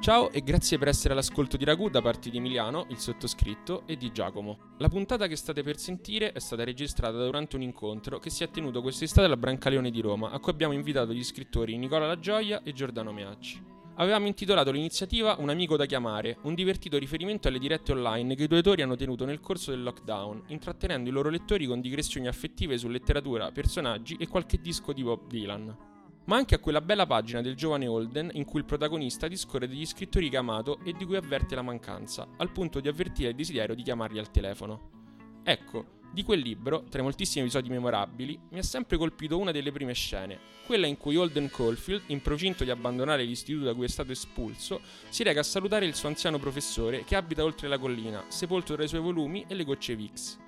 Ciao e grazie per essere all'ascolto di Ragù da parte di Emiliano, il sottoscritto e di Giacomo. La puntata che state per sentire è stata registrata durante un incontro che si è tenuto quest'estate alla Brancaleone di Roma, a cui abbiamo invitato gli scrittori Nicola La Gioia e Giordano Meacci. Avevamo intitolato l'iniziativa Un amico da chiamare, un divertito riferimento alle dirette online che i due autori hanno tenuto nel corso del lockdown, intrattenendo i loro lettori con digressioni affettive su letteratura, personaggi e qualche disco di Bob Dylan ma anche a quella bella pagina del giovane Holden in cui il protagonista discorre degli scrittori che ha amato e di cui avverte la mancanza, al punto di avvertire il desiderio di chiamarli al telefono. Ecco, di quel libro, tra i moltissimi episodi memorabili, mi ha sempre colpito una delle prime scene, quella in cui Holden Caulfield, in procinto di abbandonare l'istituto da cui è stato espulso, si reca a salutare il suo anziano professore che abita oltre la collina, sepolto tra i suoi volumi e le gocce Vix.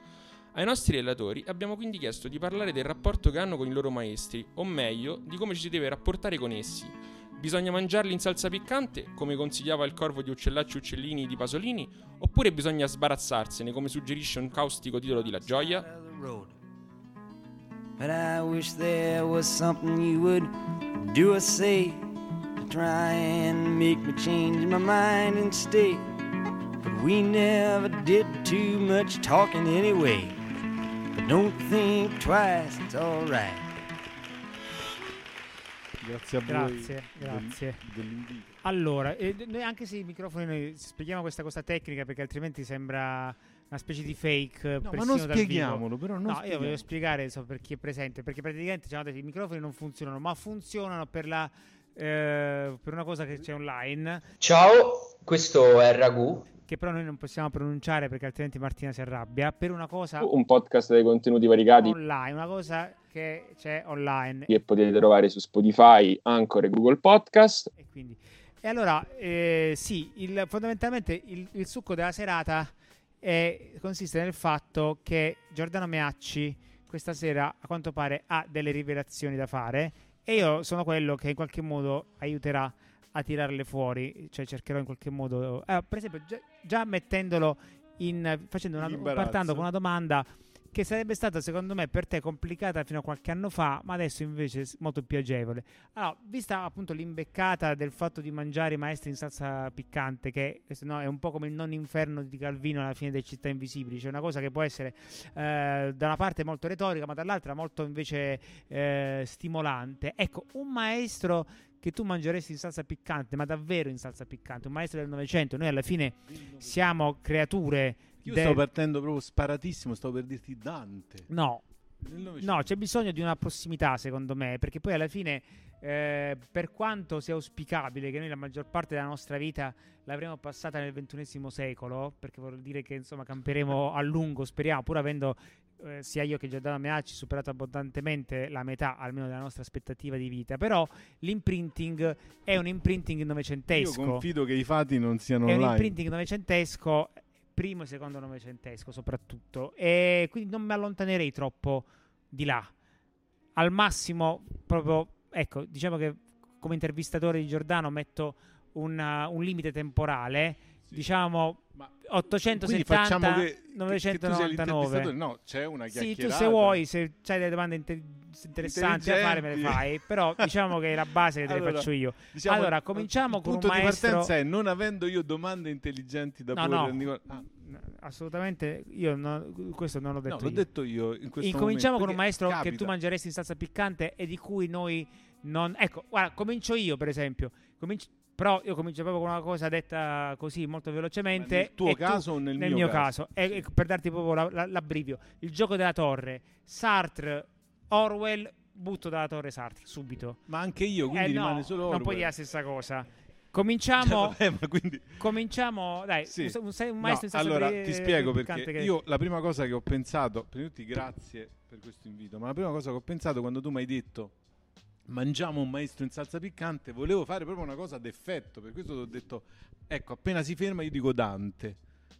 Ai nostri relatori abbiamo quindi chiesto di parlare del rapporto che hanno con i loro maestri, o meglio, di come ci si deve rapportare con essi. Bisogna mangiarli in salsa piccante, come consigliava il corvo di Uccellacci Uccellini di Pasolini, oppure bisogna sbarazzarsene, come suggerisce un caustico titolo di La Gioia? But I wish there was something you would do or say to try and make me change my mind and stay. But we never did too much talking anyway. Don't think twice, it's alright. Grazie a grazie, voi. Grazie, del, Allora, eh, noi anche se i microfoni noi spieghiamo questa cosa tecnica perché altrimenti sembra una specie di fake. No, ma non spieghiamolo, però non No, io voglio spiegare so, per chi è presente, perché praticamente cioè, i microfoni non funzionano, ma funzionano per la eh, per una cosa che c'è online. Ciao, questo è Ragù che però noi non possiamo pronunciare perché altrimenti Martina si arrabbia, per una cosa... Un podcast dei contenuti variegati. Online, una cosa che c'è online. Che potete trovare su Spotify, Anchor e Google Podcast. E, quindi, e allora, eh, sì, il, fondamentalmente il, il, succo della serata è, consiste nel fatto che Giordano Meacci questa sera a quanto pare ha delle rivelazioni da fare e io sono quello che in qualche modo aiuterà a tirarle fuori, cioè cercherò in qualche modo, eh, per esempio già, già mettendolo in, facendo una, partendo con una domanda che sarebbe stata secondo me per te complicata fino a qualche anno fa, ma adesso invece molto più agevole. Allora, vista appunto l'imbeccata del fatto di mangiare i maestri in salsa piccante, che no, è un po' come il non inferno di Calvino alla fine delle città invisibili, cioè una cosa che può essere eh, da una parte molto retorica, ma dall'altra molto invece eh, stimolante. Ecco, un maestro che tu mangeresti in salsa piccante, ma davvero in salsa piccante, un maestro del Novecento, noi alla fine siamo creature... Io del... sto partendo proprio sparatissimo, sto per dirti Dante. No, no, c'è bisogno di una prossimità secondo me, perché poi alla fine, eh, per quanto sia auspicabile che noi la maggior parte della nostra vita l'avremo passata nel ventunesimo secolo, perché vuol dire che insomma camperemo a lungo, speriamo, pur avendo eh, sia io che Giordano Meacci superato abbondantemente la metà almeno della nostra aspettativa di vita, però l'imprinting è un imprinting novecentesco. Io confido che i fatti non siano è online. È un imprinting novecentesco, primo e secondo novecentesco soprattutto, e quindi non mi allontanerei troppo di là. Al massimo, proprio, ecco, diciamo che come intervistatore di Giordano metto una, un limite temporale, sì. diciamo ma 870 che, 999 che no c'è una chiacchierata sì tu se vuoi se hai delle domande inter- interessanti da fare me le fai però diciamo che la base te allora, le faccio io diciamo, allora cominciamo con un maestro il punto di partenza è non avendo io domande intelligenti da no, porre no. Ah. assolutamente io no, questo non l'ho detto no, l'ho io. detto io in Incominciamo con un maestro capita. che tu mangeresti in salsa piccante e di cui noi non ecco guarda comincio io per esempio comincio però io comincio proprio con una cosa detta così molto velocemente. Ma nel tuo caso o nel, nel mio, mio caso? caso. E, per darti proprio la, la, l'abbrivio. Il gioco della torre. Sartre, Orwell, butto dalla torre Sartre subito. Ma anche io, quindi eh, rimane solo Orwell. Non puoi dire la stessa cosa. Cominciamo. Cioè, vabbè, quindi... Cominciamo. Dai, sì. un, un maestro no, Allora ti spiego perché che... io la prima cosa che ho pensato, prima di tutti grazie per questo invito, ma la prima cosa che ho pensato quando tu mi hai detto mangiamo un maestro in salsa piccante, volevo fare proprio una cosa d'effetto, per questo ti ho detto, ecco, appena si ferma io dico Dante,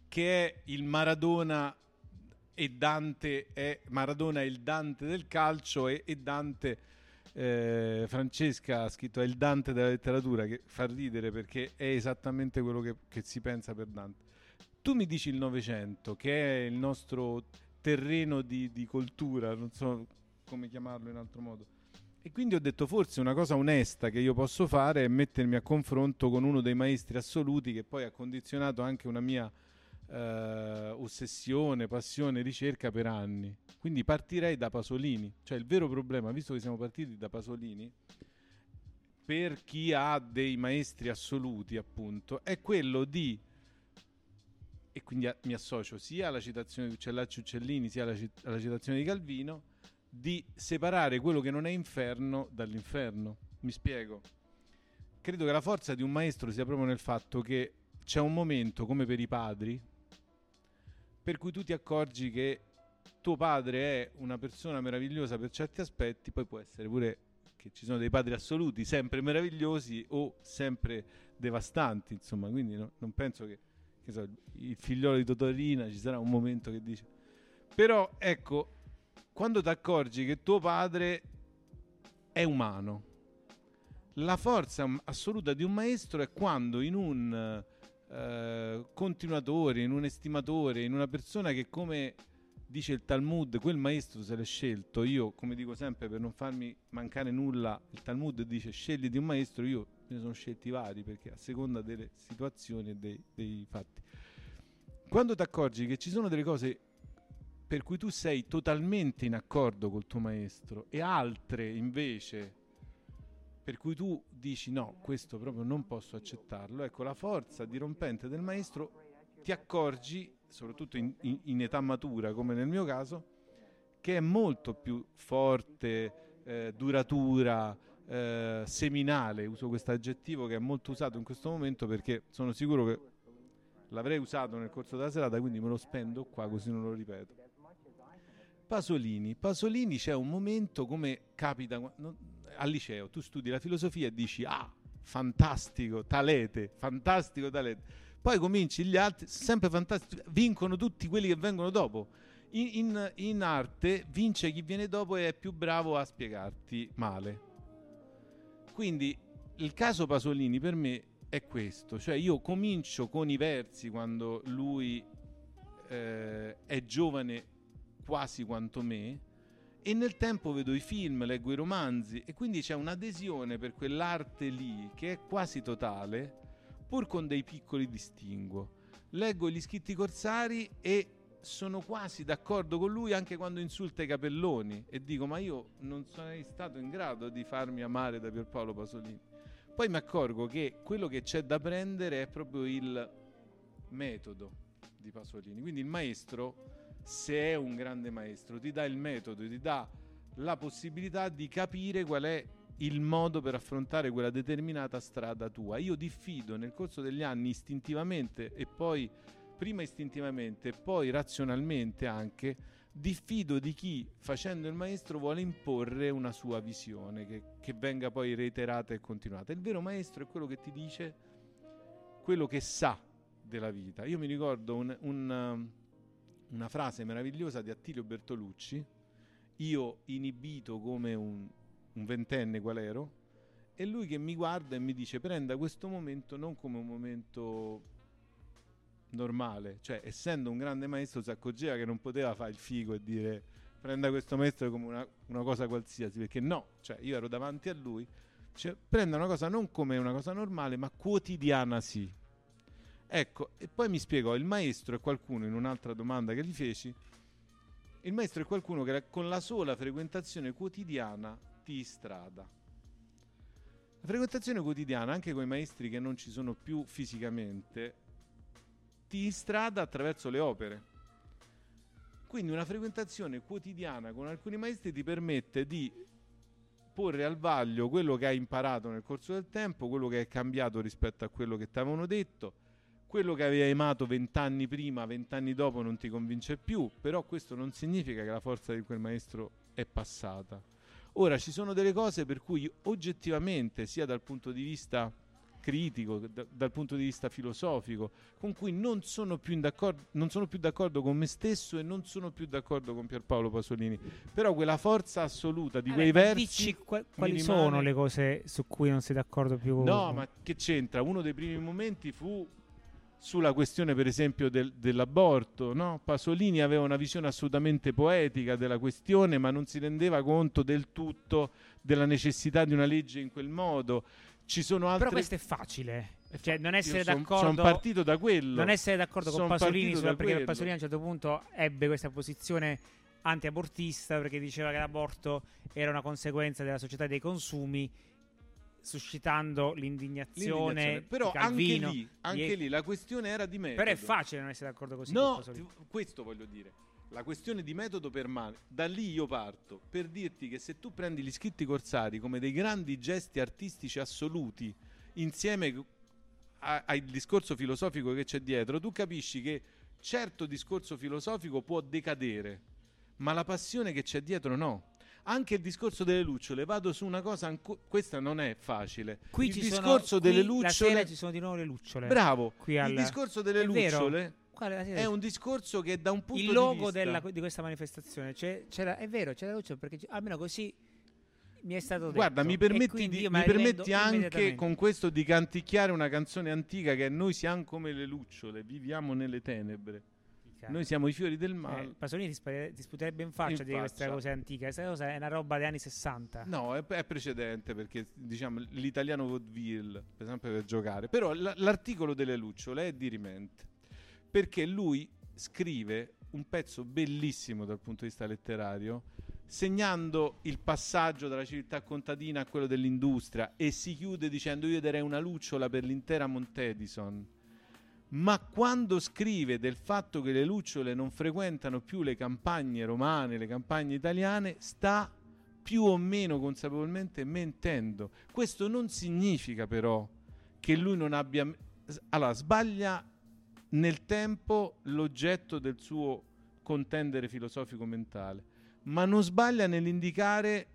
che è il Maradona e Dante è Maradona è il Dante del calcio e, e Dante eh, Francesca ha scritto è il Dante della letteratura che fa ridere perché è esattamente quello che, che si pensa per Dante. Tu mi dici il Novecento, che è il nostro terreno di, di cultura, non so come chiamarlo in altro modo E quindi ho detto forse una cosa onesta che io posso fare è mettermi a confronto con uno dei maestri assoluti che poi ha condizionato anche una mia eh, ossessione, passione, ricerca per anni. Quindi partirei da Pasolini. Cioè il vero problema, visto che siamo partiti da Pasolini, per chi ha dei maestri assoluti, appunto, è quello di e quindi a, mi associo sia alla citazione di Uccellacci Uccellini sia alla, alla citazione di Calvino di separare quello che non è inferno dall'inferno. Mi spiego. Credo che la forza di un maestro sia proprio nel fatto che c'è un momento, come per i padri, per cui tu ti accorgi che tuo padre è una persona meravigliosa per certi aspetti, poi può essere pure che ci sono dei padri assoluti sempre meravigliosi o sempre devastanti, insomma, quindi no, non penso che, che so, il figliolo di Totorina ci sarà un momento che dice però ecco quando ti accorgi che tuo padre è umano. La forza assoluta di un maestro è quando in un eh, continuatore, in un estimatore, in una persona che come dice il Talmud, quel maestro se l'è scelto, io come dico sempre per non farmi mancare nulla, il Talmud dice scegli di un maestro, io ne sono scelti vari perché a seconda delle situazioni e dei, dei fatti. Quando ti accorgi che ci sono delle cose per cui tu sei totalmente in accordo col tuo maestro e altre invece per cui tu dici no, questo proprio non posso accettarlo, ecco la forza dirompente del maestro ti accorgi, soprattutto in, in, in età matura come nel mio caso, che è molto più forte, eh, duratura, eh, seminale, uso questo aggettivo che è molto usato in questo momento perché sono sicuro che l'avrei usato nel corso della serata, quindi me lo spendo qua così non lo ripeto. Pasolini. Pasolini c'è un momento come capita al liceo, tu studi la filosofia e dici ah, fantastico, talete, fantastico talete. Poi cominci gli altri, sempre fantastico, vincono tutti quelli che vengono dopo. In, in, in arte vince chi viene dopo e è più bravo a spiegarti male. Quindi il caso Pasolini per me è questo, cioè io comincio con i versi quando lui eh, è giovane quasi quanto me e nel tempo vedo i film, leggo i romanzi e quindi c'è un'adesione per quell'arte lì che è quasi totale, pur con dei piccoli distinguo. Leggo gli scritti corsari e sono quasi d'accordo con lui anche quando insulta i capelloni e dico ma io non sarei stato in grado di farmi amare da Pierpaolo Pasolini. Poi mi accorgo che quello che c'è da prendere è proprio il metodo di Pasolini. Quindi il maestro se è un grande maestro, ti dà il metodo, ti dà la possibilità di capire qual è il modo per affrontare quella determinata strada tua. Io diffido nel corso degli anni istintivamente e poi prima istintivamente e poi razionalmente anche diffido di chi facendo il maestro vuole imporre una sua visione che, che venga poi reiterata e continuata. Il vero maestro è quello che ti dice quello che sa della vita. Io mi ricordo un, un una frase meravigliosa di Attilio Bertolucci, io inibito come un, un ventenne qual ero, e lui che mi guarda e mi dice prenda questo momento non come un momento normale, cioè essendo un grande maestro si accorgeva che non poteva fare il figo e dire prenda questo maestro come una, una cosa qualsiasi, perché no, cioè io ero davanti a lui, cioè, prenda una cosa non come una cosa normale, ma quotidiana sì. Ecco, e poi mi spiegò, il maestro è qualcuno, in un'altra domanda che gli feci, il maestro è qualcuno che con la sola frequentazione quotidiana ti strada. La frequentazione quotidiana, anche con i maestri che non ci sono più fisicamente, ti strada attraverso le opere. Quindi una frequentazione quotidiana con alcuni maestri ti permette di porre al vaglio quello che hai imparato nel corso del tempo, quello che è cambiato rispetto a quello che ti avevano detto quello che avevi amato vent'anni prima, vent'anni dopo non ti convince più, però questo non significa che la forza di quel maestro è passata. Ora ci sono delle cose per cui oggettivamente, sia dal punto di vista critico, d- dal punto di vista filosofico, con cui non sono, non sono, più d'accordo con me stesso e non sono più d'accordo con Pierpaolo Pasolini. Però quella forza assoluta di allora, quei versi... Dici quali rimane... sono le cose su cui non sei d'accordo più? No, ma che c'entra? Uno dei primi momenti fu sulla questione per esempio del, dell'aborto. No? Pasolini aveva una visione assolutamente poetica della questione, ma non si rendeva conto del tutto della necessità di una legge in quel modo. Ci sono altre... Però questo è facile. Cioè, non essere son, d'accordo. Sono partito da quello. Non essere d'accordo son con Pasolini sulla, perché quello. Pasolini a un certo punto ebbe questa posizione anti-abortista perché diceva che l'aborto era una conseguenza della società dei consumi suscitando l'indignazione, l'indignazione. però Calvino, anche, lì, anche lì la questione era di metodo. Però è facile non essere d'accordo così no, questo voglio dire. La questione di metodo permane da lì io parto per dirti che se tu prendi gli scritti corsari come dei grandi gesti artistici assoluti insieme al discorso filosofico che c'è dietro tu capisci che certo discorso filosofico può decadere ma la passione che c'è dietro no anche il discorso delle lucciole, vado su una cosa, anco- questa non è facile. Qui il ci discorso sono, delle qui lucciole. ci sono di nuovo le lucciole. Bravo. Qui al... Il discorso delle è lucciole Quale, è un discorso che da un punto il di logo vista della, di questa manifestazione c'è, c'era, è vero, c'è la lucciole perché almeno così mi è stato detto. Guarda, mi permetti, di, mi permetti anche con questo di canticchiare una canzone antica che è Noi siamo come le lucciole, viviamo nelle tenebre. Noi siamo i fiori del male. Eh, Pasolini ti, spare- ti sputerebbe in faccia In di faccia. cose antiche. Questa cosa è una roba degli anni 60. No, è, è precedente perché diciamo l'italiano vaudeville, per esempio per giocare. Però l- l'articolo delle lucciole è dirimente perché lui scrive un pezzo bellissimo dal punto di vista letterario, segnando il passaggio dalla civiltà contadina a quello dell'industria e si chiude dicendo io darei una lucciola per l'intera Montedison. Ma quando scrive del fatto che le lucciole non frequentano più le campagne romane, le campagne italiane, sta più o meno consapevolmente mentendo. Questo non significa però che lui non abbia... Allora, sbaglia nel tempo l'oggetto del suo contendere filosofico mentale, ma non sbaglia nell'indicare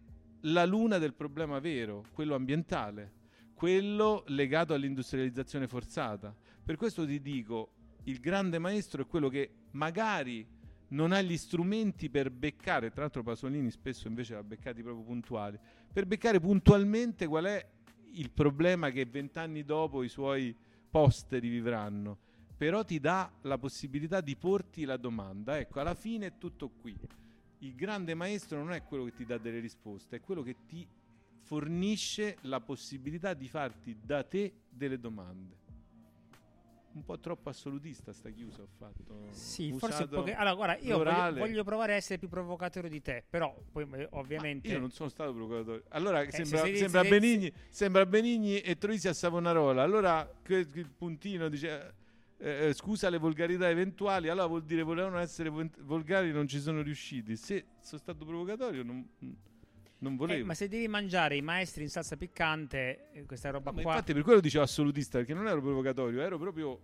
la luna del problema vero, quello ambientale, quello legato all'industrializzazione forzata. Per questo ti dico, il grande maestro è quello che magari non ha gli strumenti per beccare, tra l'altro Pasolini spesso invece ha beccati proprio puntuali, per beccare puntualmente qual è il problema che vent'anni dopo i suoi posteri vivranno però ti dà la possibilità di porti la domanda. Ecco, alla fine è tutto qui. Il grande maestro non è quello che ti dà delle risposte, è quello che ti fornisce la possibilità di farti da te delle domande. Un po' troppo assolutista sta chiusa ho fatto. Sì, forse un po' che... Allora, guarda, io voglio, voglio, provare a essere più provocatorio di te, però poi ovviamente... Ma io non sono stato provocatorio. Allora Eh, sembra, se- se- sembra, se- Benigni, sembra Benigni e Troisi a Savonarola. Allora il puntino dice... eh, scusa le volgarità eventuali, allora vuol dire volevano essere vol- volgari non ci sono riusciti. Se sono stato provocatorio non, non Eh, volevo. ma se devi mangiare i maestri in salsa piccante, eh, questa roba Ma qua... infatti per quello dicevo assolutista, perché non ero provocatorio, ero proprio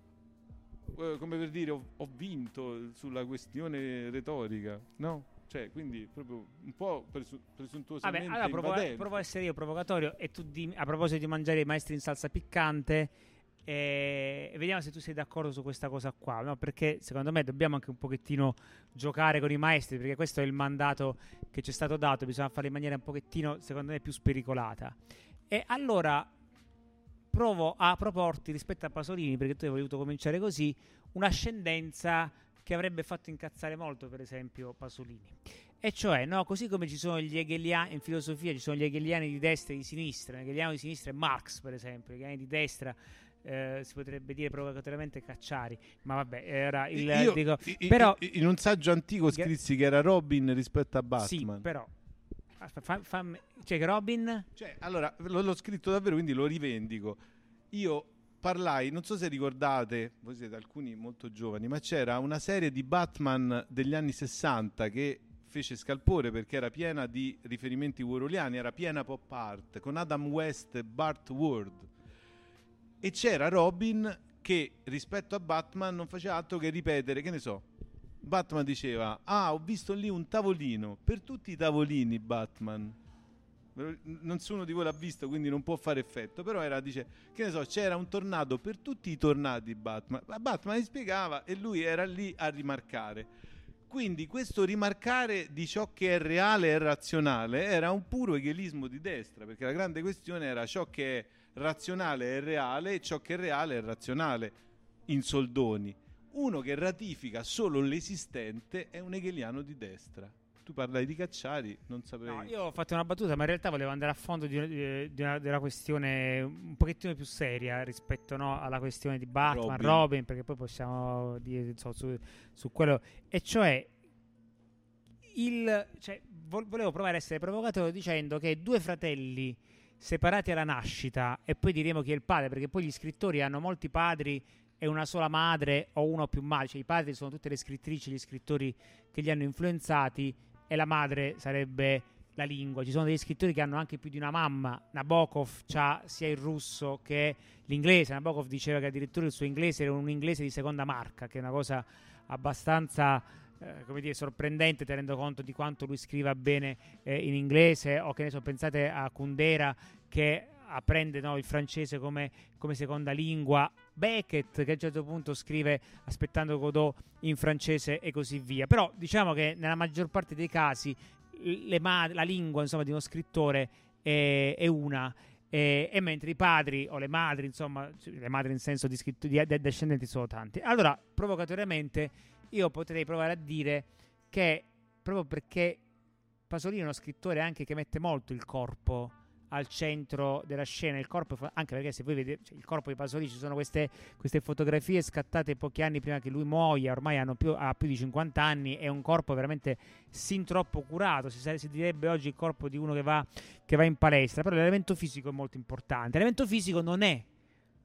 eh, come per dire ho, ho vinto sulla questione retorica, no? Cioè, quindi proprio un po' presu- presuntuosamente Vabbè, allora provo, provo a essere io provocatorio e tu dimmi, a proposito di mangiare i maestri in salsa piccante, eh, vediamo se tu sei d'accordo su questa cosa qua, no? perché secondo me dobbiamo anche un pochettino giocare con i maestri, perché questo è il mandato che ci è stato dato, bisogna farlo in maniera un pochettino, secondo me, più spericolata. E allora provo a proporti rispetto a Pasolini, perché tu hai voluto cominciare così, un'ascendenza che avrebbe fatto incazzare molto, per esempio, Pasolini. E cioè, no, così come ci sono gli hegeliani in filosofia, ci sono gli hegeliani di destra e di sinistra. L'hegeliano di sinistra è Marx, per esempio, gli hegeliani di destra eh, si potrebbe dire provocatoriamente Cacciari, ma vabbè, era il Io, dico, i- però i- in un saggio antico scrissi che era Robin rispetto a sì, Batman. però aspetta, fa- fammi- cioè che Robin Cioè, allora, l- l'ho scritto davvero, quindi lo rivendico. Io parlai, non so se ricordate, voi siete alcuni molto giovani, ma c'era una serie di Batman degli anni 60 che fece scalpore perché era piena di riferimenti warholiani, era piena pop art, con Adam West e Bart Ward. E c'era Robin che rispetto a Batman non faceva altro che ripetere, che ne so, Batman diceva, ah ho visto lì un tavolino, per tutti i tavolini Batman. Nessuno di voi l'ha visto, quindi non può fare effetto. Però era, dice, che ne so, c'era un tornado per tutti i tornadi Batman. Ma Batman gli spiegava e lui era lì a rimarcare. Quindi questo rimarcare di ciò che è reale e razionale era un puro egelismo di destra, perché la grande questione era ciò che è razionale è reale e ciò che è reale è razionale, in soldoni. Uno che ratifica solo l'esistente è un hegeliano di destra. tu parlai di Cacciari, non saprei. No, io ho fatto una battuta, ma in realtà volevo andare a fondo di, di, di, una, una, questione un pochettino più seria rispetto no, alla questione di Batman, Robin, Robin perché poi possiamo dire so, su, su, quello. E cioè, il, cioè, volevo provare a essere provocatore dicendo che due fratelli separati alla nascita, e poi diremo chi è il padre, perché poi gli scrittori hanno molti padri e una sola madre o uno più madri, cioè i padri sono tutte le scrittrici, gli scrittori che li hanno influenzati e la madre sarebbe la lingua. Ci sono degli scrittori che hanno anche più di una mamma. Nabokov ha sia il russo che l'inglese. Nabokov diceva che addirittura il suo inglese era un inglese di seconda marca, che è una cosa abbastanza eh, come dire, sorprendente tenendo conto di quanto lui scriva bene eh, in inglese o che ne so, pensate a Kundera che apprende no, il francese come, come, seconda lingua, Beckett che a un certo punto scrive aspettando Godot in francese e così via. Però diciamo che nella maggior parte dei casi ma- la lingua insomma, di uno scrittore è, è una. E, e, mentre i padri o le madri, insomma, le madri in senso di, scritto, di, di descendenti sono tanti. Allora, provocatoriamente, io potrei provare a dire che proprio perché Pasolini è uno scrittore anche che mette molto il corpo al centro della scena il corpo, anche perché se voi vedete cioè, il corpo di Pasolini ci sono queste, queste, fotografie scattate pochi anni prima che lui muoia, ormai più, ha più di 50 anni, è un corpo veramente sin troppo curato, si, si direbbe oggi il corpo di uno che va, che va in palestra, però l'elemento fisico è molto importante, l'elemento fisico non è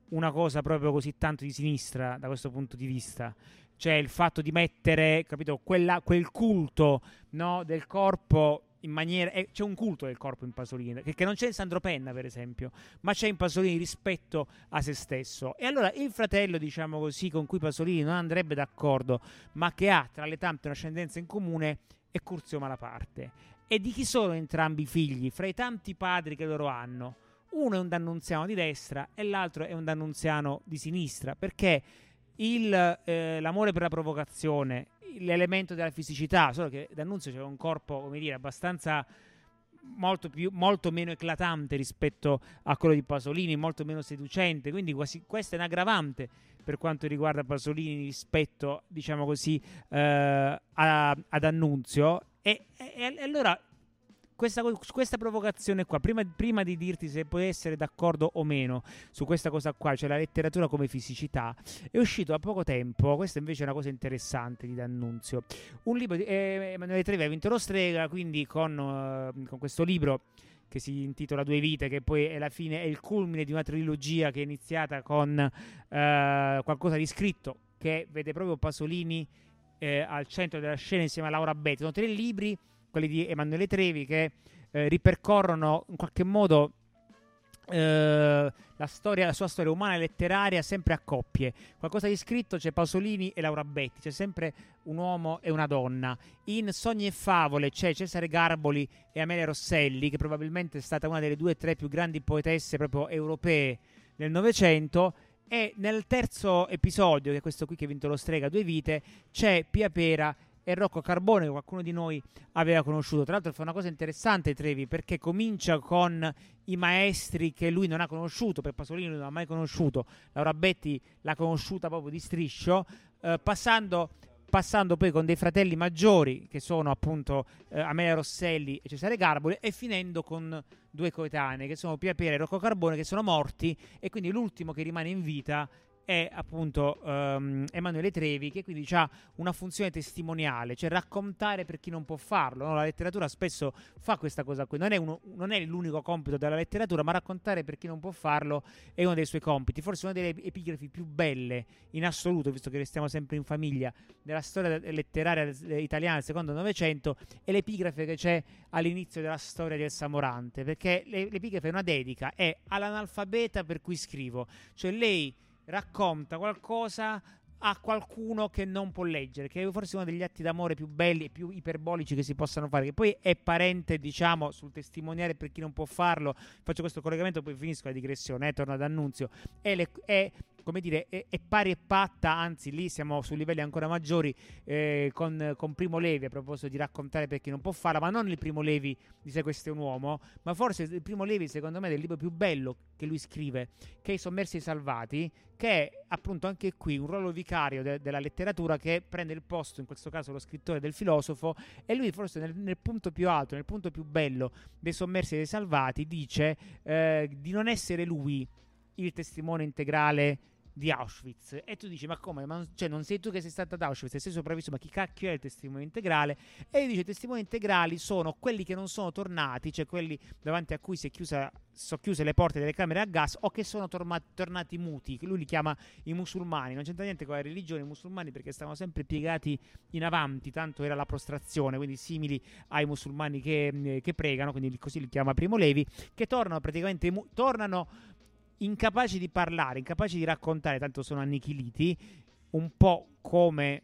una cosa proprio così tanto di sinistra da questo punto di vista cioè il fatto di mettere, capito, quella, quel culto no, del corpo in maniera. Eh, c'è un culto del corpo in Pasolini, che, che, non c'è in Sandro Penna, per esempio, ma c'è in Pasolini rispetto a se stesso. E allora il fratello, diciamo così, con cui Pasolini non andrebbe d'accordo, ma che ha tra le tante un'ascendenza in comune, è Curzio Malaparte. E di chi sono entrambi i figli, fra i tanti padri che loro hanno? Uno è un dannunziano di destra e l'altro è un dannunziano di sinistra, perché il, eh, l'amore per la provocazione, l'elemento della fisicità, solo che D'Annunzio c'è un corpo, come dire, abbastanza molto, più, molto meno eclatante rispetto a quello di Pasolini, molto meno seducente, quindi quasi, questa è un aggravante per quanto riguarda Pasolini rispetto, diciamo così, eh, a, ad Annunzio. E, e, e allora questa, questa provocazione qua, prima, prima, di dirti se puoi essere d'accordo o meno su questa cosa qua, cioè la letteratura come fisicità, è uscito da poco tempo, questa invece è una cosa interessante di D'Annunzio, un libro di eh, Emanuele Trevi ha vinto lo Strega, quindi con, uh, con questo libro che si intitola Due vite, che poi è la fine, è il culmine di una trilogia che è iniziata con uh, qualcosa di scritto che vede proprio Pasolini eh, al centro della scena insieme a Laura Betti. Sono tre libri quelli di Emanuele Trevi, che eh, ripercorrono in qualche modo eh, la, storia, la sua storia umana e letteraria sempre a coppie. Qualcosa di scritto c'è Pasolini e Laura Betti, c'è sempre un uomo e una donna. In Sogni e Favole c'è Cesare Garboli e Amelia Rosselli, che probabilmente è stata una delle due o tre più grandi poetesse proprio europee del Novecento. E nel terzo episodio, che è questo qui che ha vinto lo Strega, Due Vite, c'è Pia Pera e Rocco Carbone che qualcuno di noi aveva conosciuto. Tra l'altro fa una cosa interessante Trevi perché comincia con i maestri che lui non ha conosciuto, per Pasolini non ha mai conosciuto, Laura Betti l'ha conosciuta proprio di striscio, eh, passando, passando, poi con dei fratelli maggiori che sono appunto eh, Amelia Rosselli e Cesare Garboli e finendo con due coetanei che sono Pia Piera e Rocco Carbone che sono morti e quindi l'ultimo che rimane in vita è appunto um, Emanuele Trevi, che quindi ha una funzione testimoniale, cioè raccontare per chi non può farlo. No? La letteratura spesso fa questa cosa qui, non è, uno, non è, l'unico compito della letteratura, ma raccontare per chi non può farlo è uno dei suoi compiti. Forse una delle epigrafi più belle in assoluto, visto che restiamo sempre in famiglia, della storia letteraria italiana del secondo Novecento, è l'epigrafe che c'è all'inizio della storia del Samorante, perché l'epigrafe è una dedica, è all'analfabeta per cui scrivo, cioè lei racconta qualcosa a qualcuno che non può leggere, che è forse uno degli atti d'amore più belli e più iperbolici che si possano fare, che poi è parente, diciamo, sul testimoniare per chi non può farlo. Faccio questo collegamento, poi finisco la digressione, eh, torno ad Annunzio. È, le, è come dire, è, è, pari e patta, anzi lì siamo su livelli ancora maggiori eh, con, con, Primo Levi a proposito di raccontare per chi non può farla, ma non il Primo Levi di Se questo è un uomo, ma forse il Primo Levi secondo me del libro più bello che lui scrive, che è I sommersi salvati, che è appunto anche qui un ruolo vicario de- della letteratura che prende il posto, in questo caso lo scrittore del filosofo, e lui forse nel, nel punto più alto, nel punto più bello dei sommersi e dei salvati, dice eh, di non essere lui il testimone integrale di Auschwitz. E tu dici ma come? Ma cioè, non sei tu che sei stato ad Auschwitz sei sopravvissuto ma chi cacchio è il testimone integrale? E dice i testimoni integrali sono quelli che non sono tornati cioè quelli davanti a cui si chiusa sono chiuse le porte delle camere a gas o che sono torma- tornati muti. Lui li chiama i musulmani. Non c'entra niente con la religione i musulmani perché stavano sempre piegati in avanti tanto era la prostrazione quindi simili ai musulmani che, che pregano quindi così li chiama Primo Levi che tornano praticamente mu- tornano incapaci di parlare, incapaci di raccontare, tanto sono annichiliti, un po' come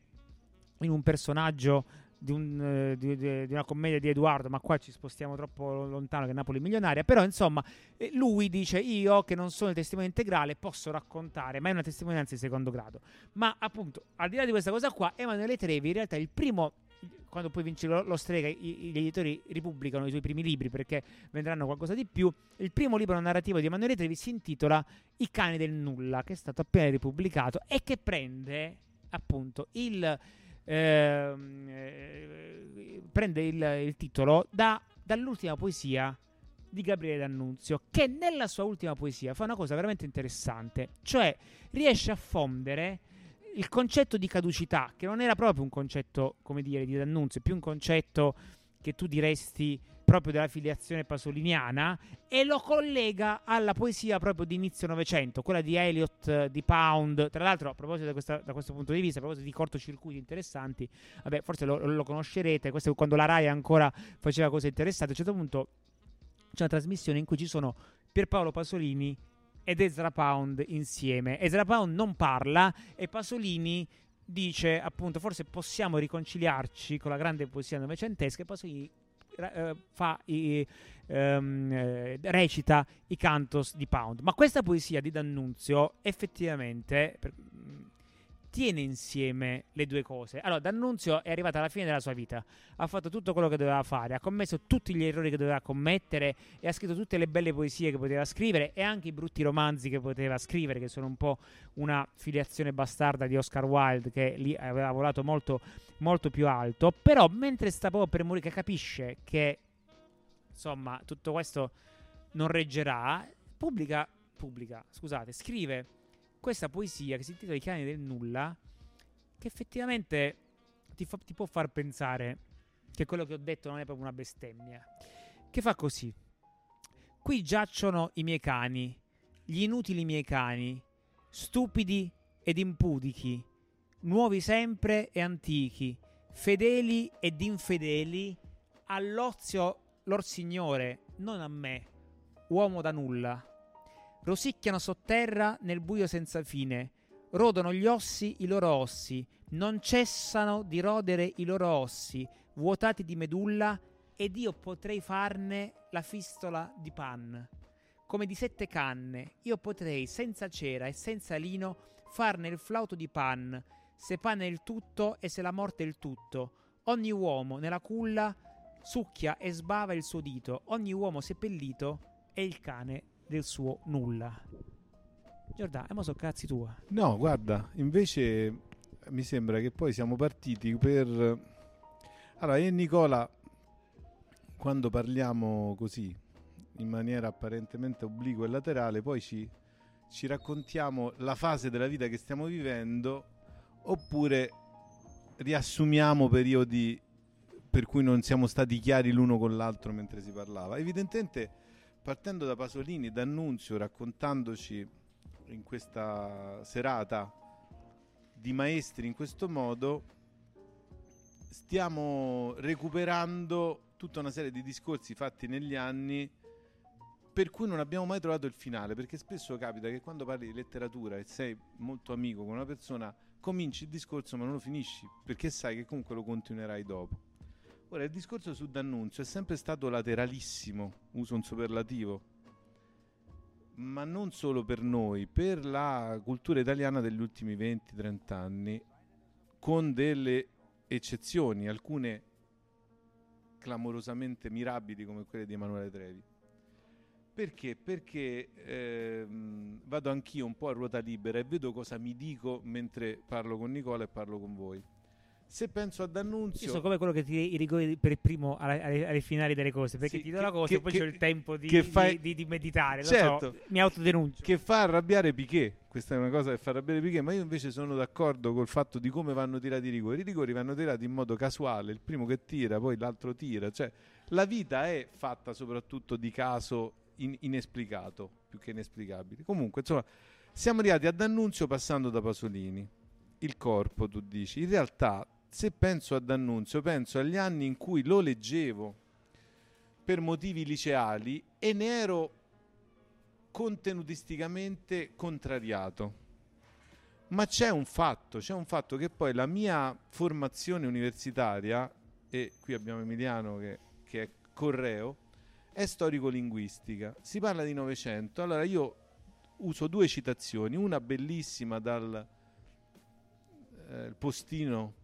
in un personaggio di, un, eh, di, di, una commedia di Edoardo, ma qua ci spostiamo troppo lontano che Napoli è milionaria, però insomma eh, lui dice io che non sono il testimone integrale posso raccontare, ma è una testimonianza di secondo grado. Ma appunto, al di là di questa cosa qua, Emanuele Trevi in realtà è il primo quando poi vince lo, lo Strega, i, gli editori ripubblicano i suoi primi libri perché vendranno qualcosa di più. Il primo libro narrativo di Emanuele Trevi si intitola I cani del nulla, che è stato appena ripubblicato e che prende appunto il, ehm, eh, prende il, il titolo da, dall'ultima poesia di Gabriele D'Annunzio, che nella sua ultima poesia fa una cosa veramente interessante, cioè riesce a fondere il concetto di caducità, che non era proprio un concetto, come dire, di D'Annunzio, più un concetto che tu diresti proprio della filiazione pasoliniana e lo collega alla poesia proprio di inizio Novecento, quella di Eliot, di Pound. Tra l'altro, a proposito questa, da questo punto di vista, a proposito di cortocircuiti interessanti, vabbè, forse lo, lo conoscerete, questo è quando la Rai ancora faceva cose interessanti. A un certo punto c'è una trasmissione in cui ci sono Pierpaolo Pasolini ed Ezra Pound insieme. Ezra Pound non parla e Pasolini dice appunto forse possiamo riconciliarci con la grande poesia novecentesca e Pasolini eh, fa i, ehm, eh, recita i cantos di Pound. Ma questa poesia di D'Annunzio effettivamente per, tiene insieme le due cose. Allora, D'Annunzio è arrivato alla fine della sua vita, ha fatto tutto quello che doveva fare, ha commesso tutti gli errori che doveva commettere e ha scritto tutte le belle poesie che poteva scrivere e anche i brutti romanzi che poteva scrivere, che sono un po' una filiazione bastarda di Oscar Wilde che lì aveva volato molto, molto più alto. Però mentre sta proprio per morire, capisce che insomma tutto questo non reggerà, pubblica, pubblica, scusate, scrive questa poesia che si intitola I cani del nulla, che effettivamente ti, fa, ti può far pensare che quello che ho detto non è proprio una bestemmia. Che fa così. Qui giacciono i miei cani, gli inutili miei cani, stupidi ed impudichi, nuovi sempre e antichi, fedeli ed infedeli, all'ozio lor signore, non a me, uomo da nulla. Rosicchiano sotterra nel buio senza fine. Rodono gli ossi i loro ossi. Non cessano di rodere i loro ossi, vuotati di medulla, ed io potrei farne la fistola di pan. Come di sette canne, io potrei, senza cera e senza lino, farne il flauto di pan, se pan è il tutto e se la morte è il tutto. Ogni uomo nella culla succhia e sbava il suo dito, ogni uomo seppellito è il cane del suo nulla. Giordano, e so cazzi tua. No, guarda, invece mi sembra che poi siamo partiti per... Allora, io e Nicola, quando parliamo così, in maniera apparentemente obliqua e laterale, poi ci, ci raccontiamo la fase della vita che stiamo vivendo, oppure riassumiamo periodi per cui non siamo stati chiari l'uno con l'altro mentre si parlava. Evidentemente partendo da Pasolini, D'Annunzio, raccontandoci in questa serata di maestri in questo modo, stiamo recuperando tutta una serie di discorsi fatti negli anni per cui non abbiamo mai trovato il finale, perché spesso capita che quando parli di letteratura e sei molto amico con una persona, cominci il discorso ma non lo finisci, perché sai che comunque lo continuerai dopo. Ora, il discorso su D'Annunzio è sempre stato lateralissimo, uso un superlativo, ma non solo per noi, per la cultura italiana degli ultimi 20-30 anni, con delle eccezioni, alcune clamorosamente mirabili come quelle di Emanuele Trevi. Perché? Perché ehm, vado anch'io un po' a ruota libera e vedo cosa mi dico mentre parlo con Nicola e parlo con voi. Se penso ad Annunzio... Io sono come quello che ti i rigori per il primo alle, alle, alle finali delle cose, perché sì, ti do la cosa che, e poi che, c'è il tempo di, fai... di, di, di meditare. Certo, so, mi autodenuncio. Che fa arrabbiare Piquet. Questa è una cosa che fa arrabbiare Piquet, ma io invece sono d'accordo col fatto di come vanno tirati i rigori. I rigori vanno tirati in modo casuale, il primo che tira, poi l'altro tira. Cioè, la vita è fatta soprattutto di caso in, inesplicato, più che inesplicabile. Comunque, insomma, siamo arrivati ad Annunzio passando da Pasolini. Il corpo, tu dici. In realtà, se penso ad Annunzio, penso agli anni in cui lo leggevo per motivi liceali e ne ero contenutisticamente contrariato. Ma c'è un fatto, c'è un fatto che poi la mia formazione universitaria, e qui abbiamo Emiliano che, che è Correo, è storico-linguistica. Si parla di Novecento. Allora io uso due citazioni, una bellissima dal eh, postino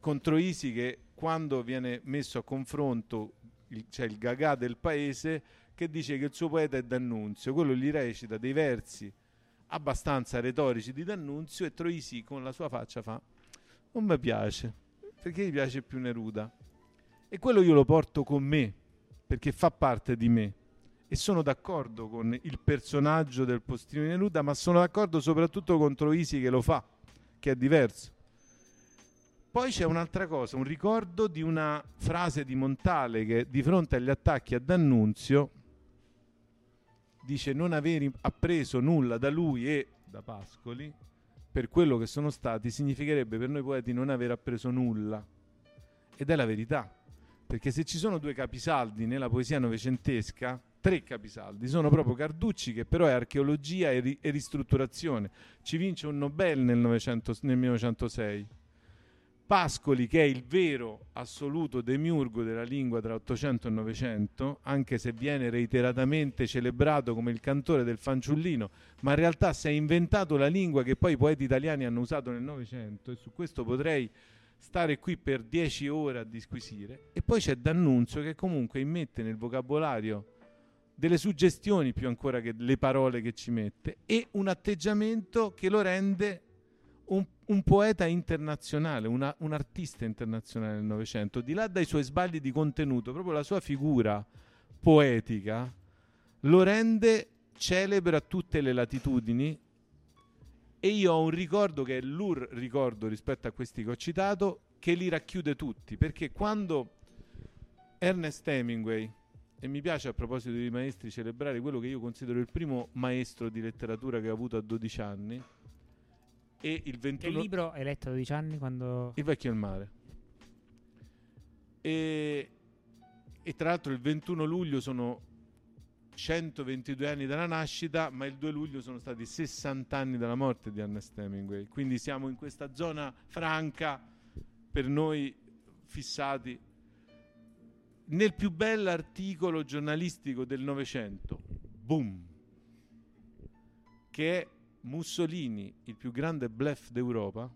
contro Isi che quando viene messo a confronto il, c'è il gagà del paese che dice che il suo poeta è D'Annunzio, quello gli recita dei versi abbastanza retorici di D'Annunzio e Troisi con la sua faccia fa non mi piace, perché gli piace più Neruda. E quello io lo porto con me, perché fa parte di me e sono d'accordo con il personaggio del postino di Neruda, ma sono d'accordo soprattutto con Troisi che lo fa, che è diverso. Poi c'è un'altra cosa, un ricordo di una frase di Montale che di fronte agli attacchi a D'Annunzio dice non aver appreso nulla da lui e da Pascoli per quello che sono stati significherebbe per noi poeti non aver appreso nulla. Ed è la verità perché se ci sono due capisaldi nella poesia novecentesca, tre capisaldi, sono proprio Carducci che però è archeologia e, ri- e ristrutturazione, ci vince un Nobel nel, 900, nel 1906. Pascoli, che è il vero assoluto demiurgo della lingua tra 800 e 900, anche se viene reiteratamente celebrato come il cantore del fanciullino, ma in realtà si è inventato la lingua che poi i poeti italiani hanno usato nel Novecento e su questo potrei stare qui per dieci ore a disquisire. E poi c'è D'Annunzio che comunque immette nel vocabolario delle suggestioni più ancora che le parole che ci mette e un atteggiamento che lo rende un, un poeta internazionale, una, un artista internazionale del Novecento, di là dai suoi sbagli di contenuto, proprio la sua figura poetica lo rende celebre a tutte le latitudini. E io ho un ricordo che è l'ur ricordo rispetto a questi che ho citato che li racchiude tutti perché quando Ernest Hemingway e mi piace a proposito dei maestri celebrare quello che io considero il primo maestro di letteratura che ho avuto a 12 anni e il 21 che libro hai letto a 12 anni quando Il vecchio e il mare. E, e tra l'altro il 21 luglio sono 122 anni dalla nascita, ma il 2 luglio sono stati 60 anni dalla morte di Ernest Hemingway. Quindi siamo in questa zona franca per noi fissati nel più bell'articolo giornalistico del Novecento, boom, che è Mussolini, il più grande bluff d'Europa.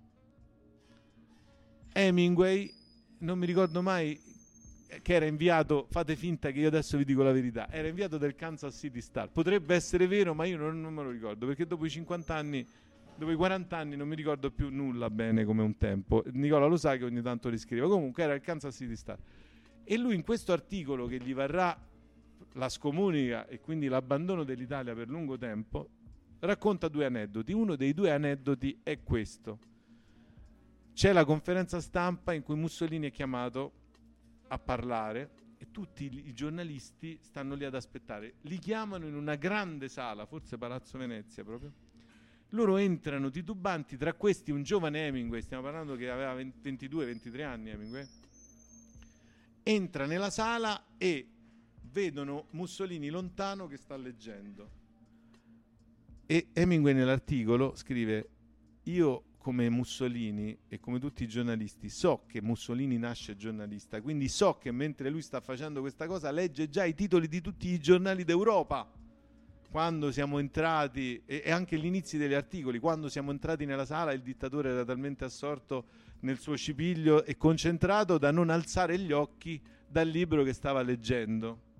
Hemingway, non mi ricordo mai che era inviato, fate finta che io adesso vi dico la verità, era inviato del Kansas City Star. Potrebbe essere vero, ma io non, non me lo ricordo, perché dopo i 50 anni, dopo i 40 anni non mi ricordo più nulla bene come un tempo. Nicola lo sa che ogni tanto riscrivo. Comunque era il Kansas City Star. E lui in questo articolo che gli varrà la scomunica e quindi l'abbandono dell'Italia per lungo tempo, racconta due aneddoti. Uno dei due aneddoti è questo. C'è la conferenza stampa in cui Mussolini è chiamato a parlare e tutti i giornalisti stanno lì ad aspettare. Li chiamano in una grande sala, forse Palazzo Venezia proprio. Loro entrano titubanti, tra questi un giovane Hemingway, stiamo parlando che aveva 22-23 anni Hemingway, entra nella sala e vedono Mussolini lontano che sta leggendo. E Hemingway nell'articolo scrive, io come Mussolini e come tutti i giornalisti, so che Mussolini nasce giornalista, quindi so che mentre lui sta facendo questa cosa legge già i titoli di tutti i giornali d'Europa. Quando siamo entrati, e, e anche gli inizi degli articoli, quando siamo entrati nella sala il dittatore era talmente assorto nel suo cipiglio e concentrato da non alzare gli occhi dal libro che stava leggendo.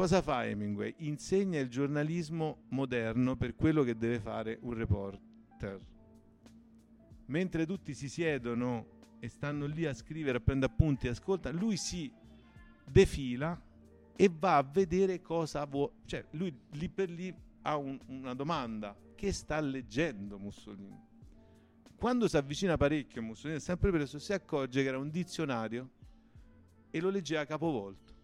Cosa fa Hemingway? Insegna il giornalismo moderno per quello che deve fare un reporter. Mentre tutti si siedono e stanno lì a scrivere, a prendere appunti, ascolta, lui si defila e va a vedere cosa vuole. Cioè, lui lì per lì ha un, una domanda. Che sta leggendo Mussolini? Quando si avvicina parecchio a Mussolini, sempre preso, si accorge che era un dizionario e lo leggeva capovolto.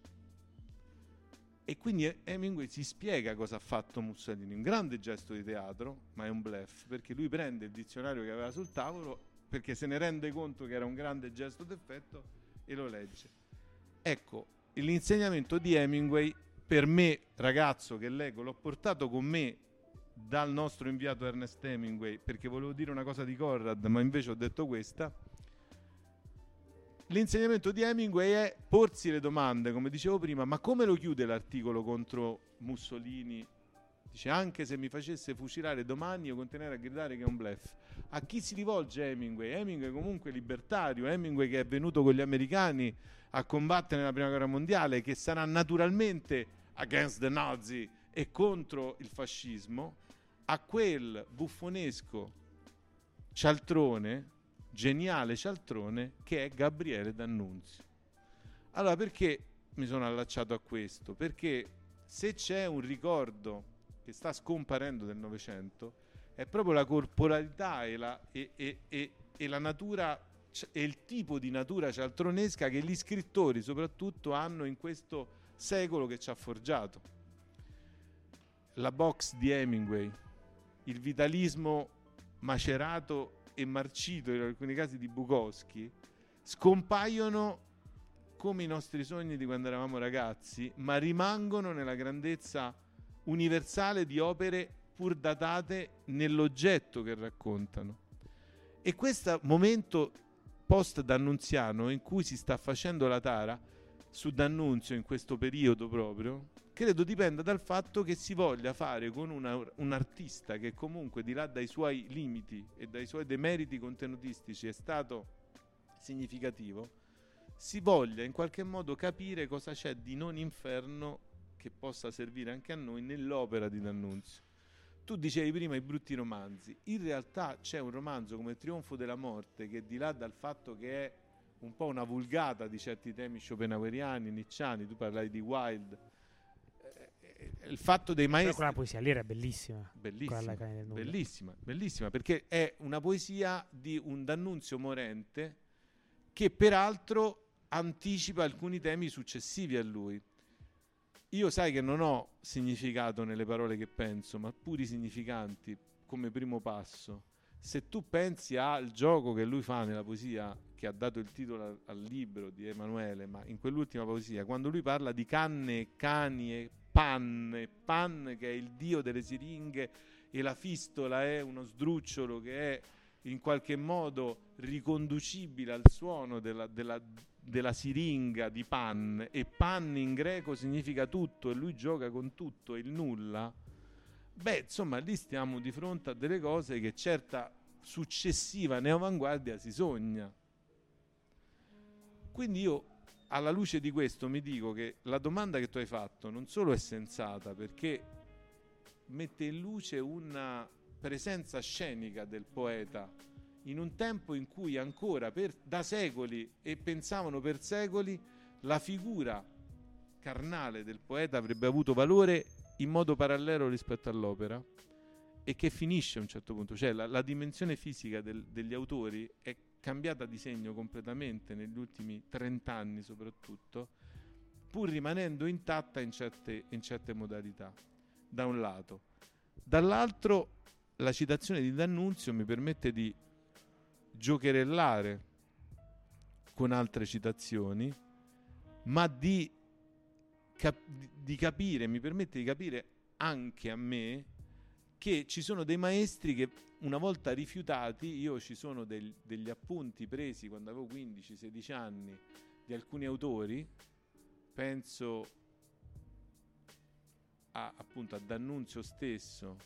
E quindi Hemingway si spiega cosa ha fatto Mussolini, un grande gesto di teatro, ma è un bluff, perché lui prende il dizionario che aveva sul tavolo, perché se ne rende conto che era un grande gesto d'effetto e lo legge. Ecco, l'insegnamento di Hemingway per me, ragazzo che leggo, l'ho portato con me dal nostro inviato Ernest Hemingway perché volevo dire una cosa di Conrad, ma invece ho detto questa. L'insegnamento di Hemingway è porsi le domande, come dicevo prima, ma come lo chiude l'articolo contro Mussolini? Dice anche se mi facesse fucilare domani io continuerei a gridare che è un blef. A chi si rivolge Hemingway? Hemingway comunque libertario, Hemingway che è venuto con gli americani a combattere nella prima guerra mondiale, che sarà naturalmente against the Nazi e contro il fascismo, a quel buffonesco cialtrone, geniale cialtrone, che è Gabriele D'Annunzio. Allora, perché mi sono allacciato a questo? Perché se c'è un ricordo che sta scomparendo del Novecento, è proprio la corporalità e la, e, e, e, la natura e il tipo di natura cialtronesca che gli scrittori soprattutto hanno in questo secolo che ci ha forgiato. La box di Hemingway, il vitalismo macerato e marcito in alcuni casi di Bukowski scompaiono come i nostri sogni di quando eravamo ragazzi, ma rimangono nella grandezza universale di opere pur datate nell'oggetto che raccontano. E questo momento post D'Annunziano in cui si sta facendo la tara su D'Annunzio in questo periodo proprio, credo dipenda dal fatto che si voglia fare con una, un artista che comunque di là dai suoi limiti e dai suoi demeriti contenutistici è stato significativo, si voglia in qualche modo capire cosa c'è di non inferno che possa servire anche a noi nell'opera di D'Annunzio. Tu dicevi prima i brutti romanzi, in realtà c'è un romanzo come trionfo della morte che di là dal fatto che è un po' una vulgata di certi temi schopenhaueriani, nicciani, tu parlavi di Wilde, il fatto dei maestri... Però quella poesia lì era bellissima. Bellissima, bellissima, bellissima, perché è una poesia di un D'Annunzio morente che peraltro anticipa alcuni temi successivi a lui. Io sai che non ho significato nelle parole che penso, ma puri significanti come primo passo. Se tu pensi al gioco che lui fa nella poesia, che ha dato il titolo al, al libro di Emanuele, ma in quell'ultima poesia, quando lui parla di canne, cani e pan, pan che è il dio delle siringhe e la fistola è uno sdrucciolo che è in qualche modo riconducibile al suono della, della della siringa di Pan e Pan in greco significa tutto e lui gioca con tutto e il nulla, beh, insomma, lì stiamo di fronte a delle cose che certa successiva neoavanguardia si sogna. Quindi io alla luce di questo mi dico che la domanda che tu hai fatto non solo è sensata perché mette in luce una presenza scenica del poeta in un tempo in cui ancora per, da secoli e pensavano per secoli la figura carnale del poeta avrebbe avuto valore in modo parallelo rispetto all'opera e che finisce a un certo punto, cioè la, la dimensione fisica del, degli autori è cambiata di segno completamente negli ultimi 30 anni soprattutto, pur rimanendo intatta in certe, in certe modalità, da un lato. Dall'altro la citazione di D'Annunzio mi permette di giocherellare con altre citazioni, ma di, cap- di capire, mi permette di capire anche a me che ci sono dei maestri che una volta rifiutati, io ci sono del, degli appunti presi quando avevo 15-16 anni di alcuni autori, penso a, appunto a D'Annunzio stesso,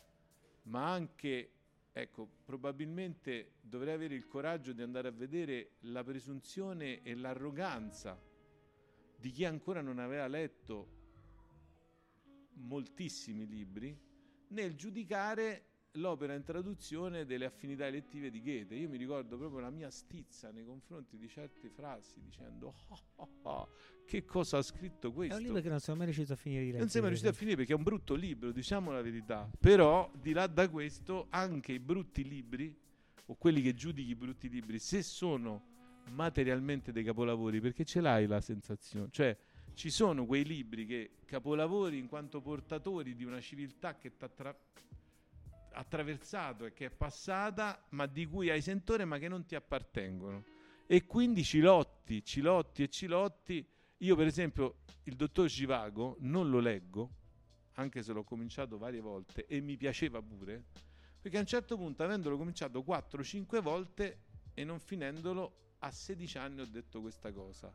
ma anche Ecco, probabilmente dovrei avere il coraggio di andare a vedere la presunzione e l'arroganza di chi ancora non aveva letto moltissimi libri nel giudicare l'opera in traduzione delle affinità elettive di Goethe. Io mi ricordo proprio la mia stizza nei confronti di certe frasi dicendo oh, oh, oh, che cosa ha scritto questo. È un libro che non sono mai riuscito a finire di leggere. Non sei mai riuscito a finire perché è un brutto libro, diciamo la verità. Però di là da questo anche i brutti libri o quelli che giudichi i brutti libri, se sono materialmente dei capolavori, perché ce l'hai la sensazione, cioè ci sono quei libri che capolavori in quanto portatori di una civiltà che ti attra- attraversato e che è passata, ma di cui hai sentore ma che non ti appartengono. E quindi Cilotti, Cilotti e Cilotti, io per esempio il dottor Givago non lo leggo, anche se l'ho cominciato varie volte e mi piaceva pure, perché a un certo punto avendolo cominciato 4-5 volte e non finendolo a 16 anni ho detto questa cosa.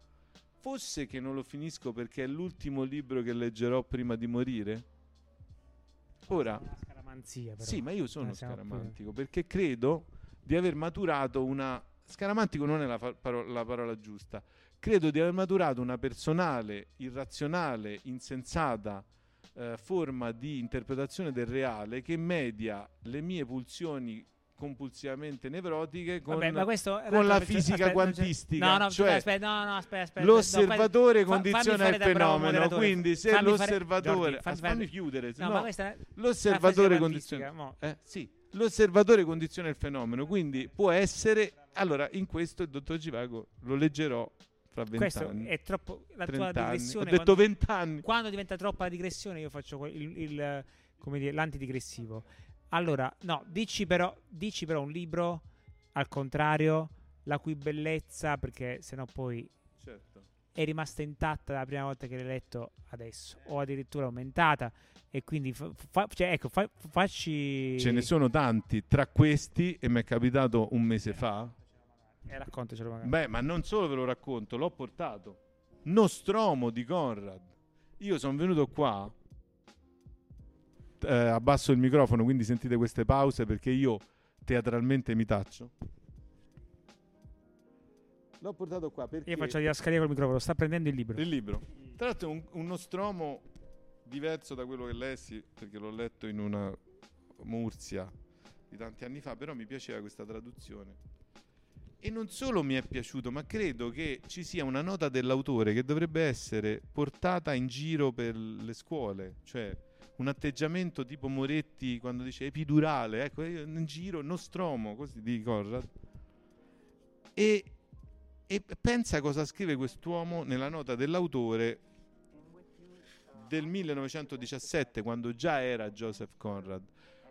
Fosse che non lo finisco perché è l'ultimo libro che leggerò prima di morire? Ora, scaramanzia. Però. Sì, ma io sono scaramantico pure. perché credo di aver maturato una. Scaramantico non è la, fa- paro- la parola giusta. Credo di aver maturato una personale, irrazionale, insensata eh, forma di interpretazione del reale che media le mie pulsioni compulsivamente nevrotiche con, Vabbè, con la fisica aspetta, quantistica. No, no, cioè, aspetta, no, no, aspetta, aspetta, l'osservatore no, condiziona il fenomeno. Quindi, se fammi l'osservatore. Fare, fammi, fammi chiudere. No, no, questa, l'osservatore condiziona. Eh, sì, l'osservatore condiziona il fenomeno. Quindi può essere. Allora, in questo il dottor Givago lo leggerò fra vent'anni. Questo è troppo. La tua digressione. Ho detto vent'anni. Quando diventa troppa la digressione, io faccio il, il, come dire, l'antidigressivo. Allora, no, dici però, dici però un libro al contrario, la cui bellezza, perché sennò poi certo. è rimasta intatta la prima volta che l'hai letto adesso, o addirittura aumentata. E quindi, fa, fa, cioè, ecco, fa, facci. Ce ne sono tanti. Tra questi, e mi è capitato un mese fa. Eh, raccontacelo magari. Beh, ma non solo ve lo racconto, l'ho portato. Nostromo di Conrad. Io sono venuto qua eh, abbasso il microfono, quindi sentite queste pause perché io teatralmente mi taccio. L'ho portato qua perché... Io faccio la scarica col microfono, sta prendendo il libro. Il libro. Tra l'altro è un, uno stromo diverso da quello che lessi, perché l'ho letto in una Mursia di tanti anni fa, però mi piaceva questa traduzione. E non solo mi è piaciuto, ma credo che ci sia una nota dell'autore che dovrebbe essere portata in giro per le scuole, cioè un atteggiamento tipo Moretti quando dice epidurale, ecco, in giro, nostromo, così di Conrad. E, e pensa cosa scrive quest'uomo nella nota dell'autore del 1917, quando già era Joseph Conrad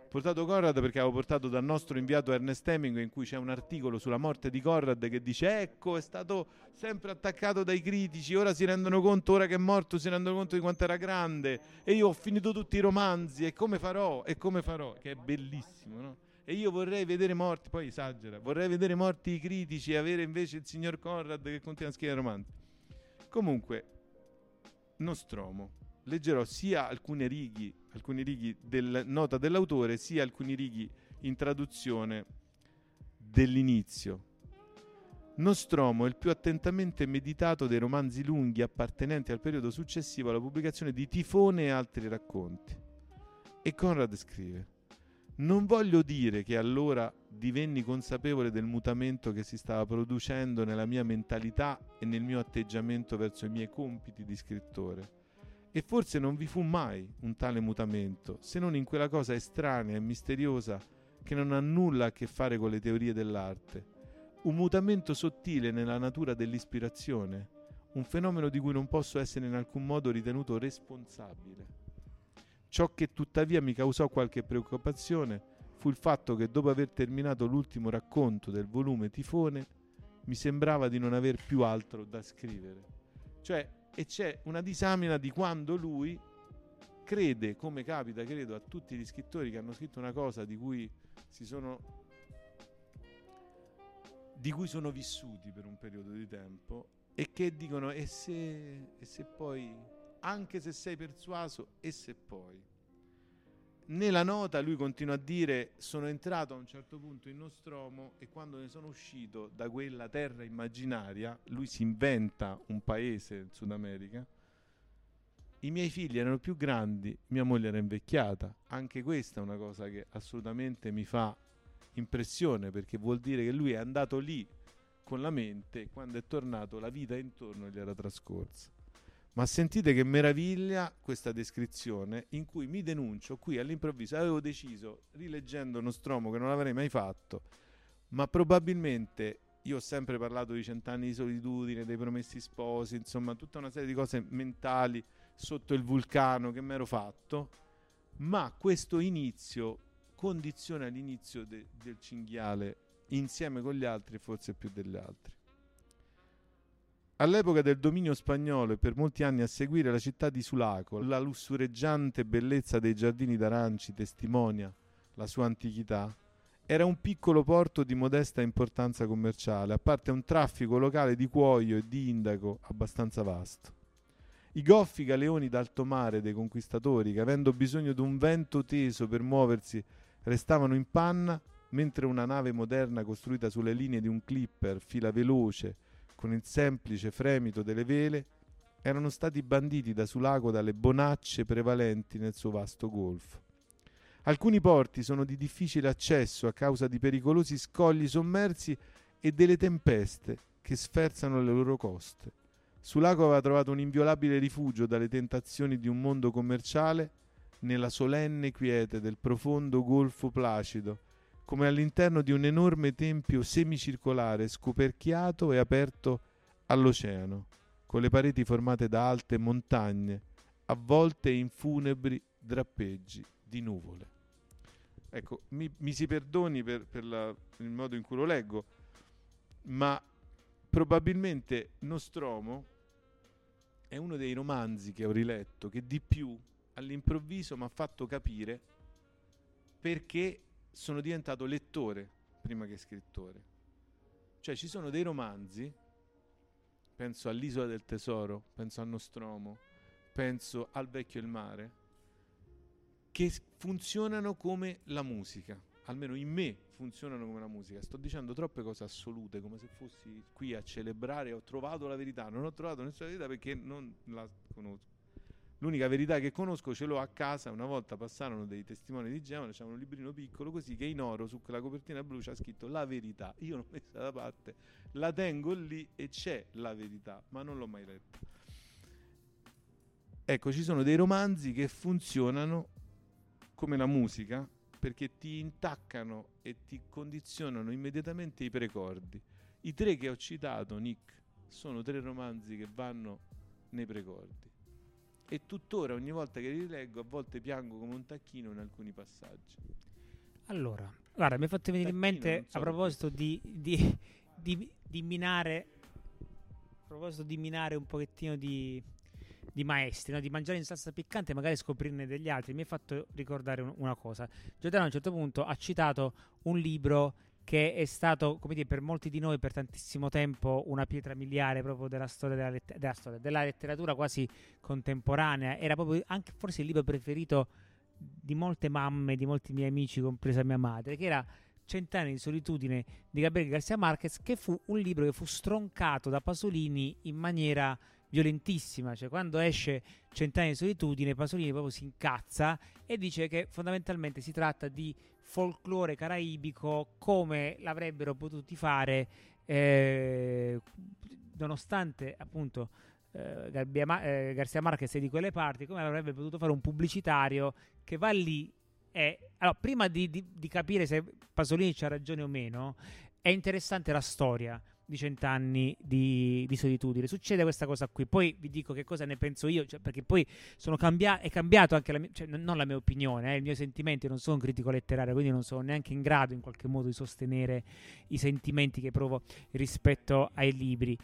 portato Conrad perché avevo portato dal nostro inviato Ernest Hemingway in cui c'è un articolo sulla morte di Conrad che dice ecco è stato sempre attaccato dai critici ora si rendono conto ora che è morto si rendono conto di quanto era grande e io ho finito tutti i romanzi e come farò e come farò? Che è bellissimo no? e io vorrei vedere morti poi esagera vorrei vedere morti i critici e avere invece il signor Conrad che continua a scrivere romanzi. Comunque Nostromo leggerò sia alcune righe, alcuni righi del nota dell'autore, sia alcuni righi in traduzione dell'inizio. Nostromo è il più attentamente meditato dei romanzi lunghi appartenenti al periodo successivo alla pubblicazione di Tifone e altri racconti. E Conrad scrive: Non voglio dire che allora divenni consapevole del mutamento che si stava producendo nella mia mentalità e nel mio atteggiamento verso i miei compiti di scrittore e forse non vi fu mai un tale mutamento, se non in quella cosa estranea e misteriosa che non ha nulla a che fare con le teorie dell'arte. Un mutamento sottile nella natura dell'ispirazione, un fenomeno di cui non posso essere in alcun modo ritenuto responsabile. Ciò che tuttavia mi causò qualche preoccupazione fu il fatto che dopo aver terminato l'ultimo racconto del volume Tifone mi sembrava di non aver più altro da scrivere. Cioè, e c'è una disamina di quando lui crede, come capita credo a tutti gli scrittori che hanno scritto una cosa di cui si sono di cui sono vissuti per un periodo di tempo e che dicono e se, e se poi anche se sei persuaso e se poi nella nota lui continua a dire sono entrato a un certo punto in Nostromo e quando ne sono uscito da quella terra immaginaria, lui si inventa un paese in Sud America i miei figli erano più grandi, mia moglie era invecchiata. Anche questa è una cosa che assolutamente mi fa impressione perché vuol dire che lui è andato lì con la mente, quando è tornato la vita intorno gli era trascorsa. Ma sentite che meraviglia questa descrizione in cui mi denuncio qui all'improvviso. Avevo deciso, rileggendo Nostromo, che non l'avrei mai fatto, ma probabilmente io ho sempre parlato di cent'anni di solitudine, dei promessi sposi, insomma, tutta una serie di cose mentali sotto il vulcano che mi ero fatto, ma questo inizio condiziona l'inizio de- del cinghiale insieme con gli altri, forse più degli altri. All'epoca del dominio spagnolo e per molti anni a seguire la città di Sulaco, la lussureggiante bellezza dei giardini d'aranci testimonia la sua antichità, era un piccolo porto di modesta importanza commerciale, a parte un traffico locale di cuoio e di indaco abbastanza vasto. I goffi galeoni d'alto mare dei conquistatori, che avendo bisogno di un vento teso per muoversi, restavano in panna, mentre una nave moderna costruita sulle linee di un clipper fila veloce con il semplice fremito delle vele, erano stati banditi da Sulaco dalle bonacce prevalenti nel suo vasto golfo. Alcuni porti sono di difficile accesso a causa di pericolosi scogli sommersi e delle tempeste che sferzano le loro coste. Sulaco aveva trovato un inviolabile rifugio dalle tentazioni di un mondo commerciale nella solenne quiete del profondo golfo placido, come all'interno di un enorme tempio semicircolare scoperchiato e aperto all'oceano, con le pareti formate da alte montagne, avvolte in funebri drappeggi di nuvole. Ecco, mi, mi si perdoni per, per, la, per il modo in cui lo leggo, ma probabilmente Nostromo è uno dei romanzi che ho riletto che di più all'improvviso mi ha fatto capire perché sono diventato lettore prima che scrittore. Cioè ci sono dei romanzi, penso all'Isola del Tesoro, penso a Nostromo, penso al Vecchio e il Mare, che funzionano come la musica, almeno in me funzionano come la musica. Sto dicendo troppe cose assolute, come se fossi qui a celebrare, ho trovato la verità, non ho trovato nessuna verità perché non la conosco. L'unica verità che conosco ce l'ho a casa. Una volta passarono dei testimoni di Gemma, c'era un librino piccolo così che in oro su quella copertina blu c'è scritto la verità. Io l'ho messa da parte, la tengo lì e c'è la verità, ma non l'ho mai letta. Ecco, ci sono dei romanzi che funzionano come la musica perché ti intaccano e ti condizionano immediatamente i precordi. I tre che ho citato, Nick, sono tre romanzi che vanno nei precordi. E tuttora, ogni volta che li leggo, a volte piango come un tacchino in alcuni passaggi. Allora, guarda, mi è fatto venire tacchino, in mente so a proposito di, di, di, di minare. A proposito di minare un pochettino di, di maestri, no? di mangiare in salsa piccante e magari scoprirne degli altri. Mi ha fatto ricordare un, una cosa. Giordano a un certo punto ha citato un libro che è stato, come dire, per molti di noi per tantissimo tempo una pietra miliare proprio della storia della, letter- della, storia, della letteratura quasi contemporanea. Era proprio anche forse il libro preferito di molte mamme, di molti miei amici, compresa mia madre, che era Cent'anni di solitudine di Gabriele Garcia Marquez, che fu un libro che fu stroncato da Pasolini in maniera violentissima, cioè quando esce Cent'anni di solitudine Pasolini proprio si incazza e dice che fondamentalmente si tratta di folklore caraibico come l'avrebbero potuti fare eh, nonostante appunto eh, Garbia, eh, Garcia Marquez è di quelle parti, come avrebbe potuto fare un pubblicitario che va lì e allora, prima di, di, di capire se Pasolini c'ha ragione o meno, è interessante la storia di cent'anni di, di, solitudine. Succede questa cosa qui. Poi vi dico che cosa ne penso io, cioè, perché poi cambia- è cambiato anche la mia, cioè, non la mia opinione, eh, il mio sentimento. Io non sono un critico letterario, quindi non sono neanche in grado in qualche modo di sostenere i sentimenti che provo rispetto ai libri.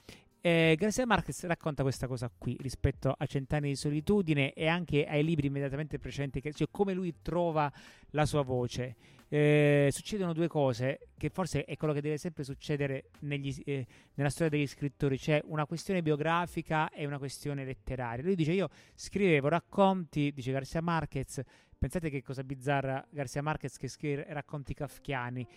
Eh, Garcia Marquez racconta questa cosa qui rispetto a Cent'anni di solitudine e anche ai libri immediatamente precedenti, cioè come lui trova la sua voce. Eh, succedono due cose che forse è quello che deve sempre succedere negli, eh, nella storia degli scrittori, c'è una questione biografica e una questione letteraria. Lui dice io scrivevo racconti, dice Garcia Marquez, pensate che cosa bizzarra Garcia Marquez che scrive racconti kafkiani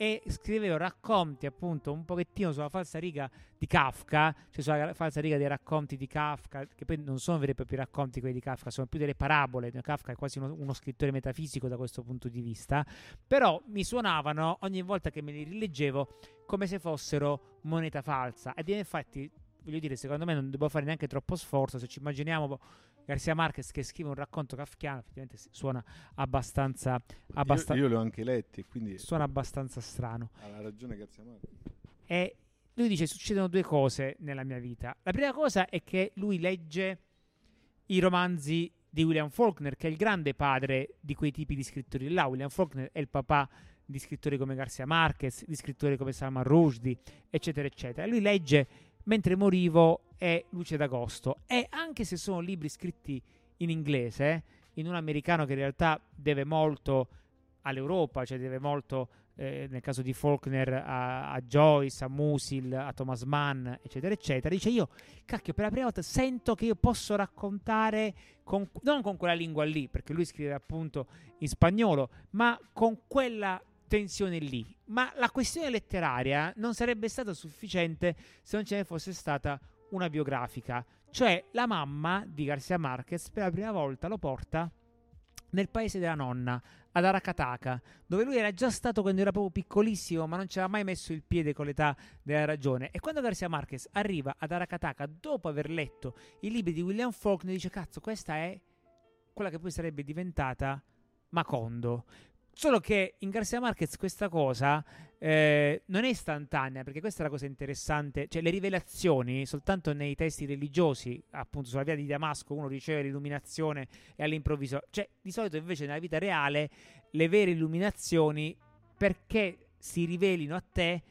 e scrivevo racconti appunto un pochettino sulla falsa riga di Kafka, cioè sulla falsa riga dei racconti di Kafka, che poi non sono veri e propri racconti quelli di Kafka, sono più delle parabole. Kafka è quasi uno, uno scrittore metafisico da questo punto di vista, però mi suonavano ogni volta che me li rileggevo come se fossero moneta falsa ed infatti voglio dire, secondo me non devo fare neanche troppo sforzo. Se ci immaginiamo Garcia Marquez che scrive un racconto kafkiano, effettivamente suona abbastanza. abbastanza io, io li ho anche letti, quindi. Suona abbastanza strano. Ha ragione Garcia Marquez. E lui dice: Succedono due cose nella mia vita. La prima cosa è che lui legge i romanzi di William Faulkner, che è il grande padre di quei tipi di scrittori là. William Faulkner è il papà di scrittori come Garcia Marquez, di scrittori come Salman Rushdie, eccetera, eccetera. Lui legge mentre morivo è Luce d'Agosto. E anche se sono libri scritti in inglese, in un americano che in realtà deve molto all'Europa, cioè deve molto, eh, nel caso di Faulkner, a, a, Joyce, a Musil, a Thomas Mann, eccetera, eccetera, dice io, cacchio, per la prima volta sento che io posso raccontare, con, non con quella lingua lì, perché lui scrive appunto in spagnolo, ma con quella tensione lì. Ma la questione letteraria non sarebbe stata sufficiente se non ce ne fosse stata una biografica. Cioè, la mamma di Garcia Marquez per la prima volta lo porta nel paese della nonna, ad Arakataka, dove lui era già stato quando era proprio piccolissimo, ma non ci aveva mai messo il piede con l'età della ragione. E quando Garcia Marquez arriva ad Arakataka, dopo aver letto i libri di William Faulkner, dice: Cazzo, questa è quella che poi sarebbe diventata Macondo. Solo che in Garcia Marquez questa cosa eh, non è istantanea, perché questa è la cosa interessante, cioè le rivelazioni soltanto nei testi religiosi, appunto sulla via di Damasco, uno riceve l'illuminazione e all'improvviso, cioè di solito invece nella vita reale le vere illuminazioni, perché si rivelino a te,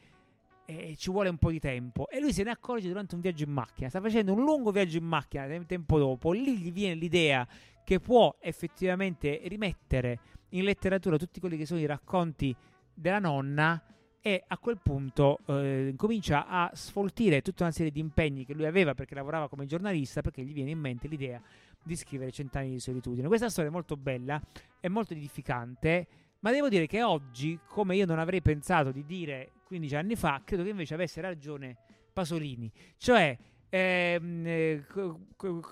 eh, ci vuole un po' di tempo. E lui se ne accorge durante un viaggio in macchina, sta facendo un lungo viaggio in macchina tempo dopo, lì gli viene l'idea che può effettivamente rimettere in letteratura tutti quelli che sono i racconti della nonna e a quel punto eh, comincia a sfoltire tutta una serie di impegni che lui aveva perché lavorava come giornalista perché gli viene in mente l'idea di scrivere Cent'anni di solitudine. Questa storia è molto bella, è molto edificante, ma devo dire che oggi, come io non avrei pensato di dire 15 anni fa, credo che invece avesse ragione Pasolini. Cioè, ehm, eh,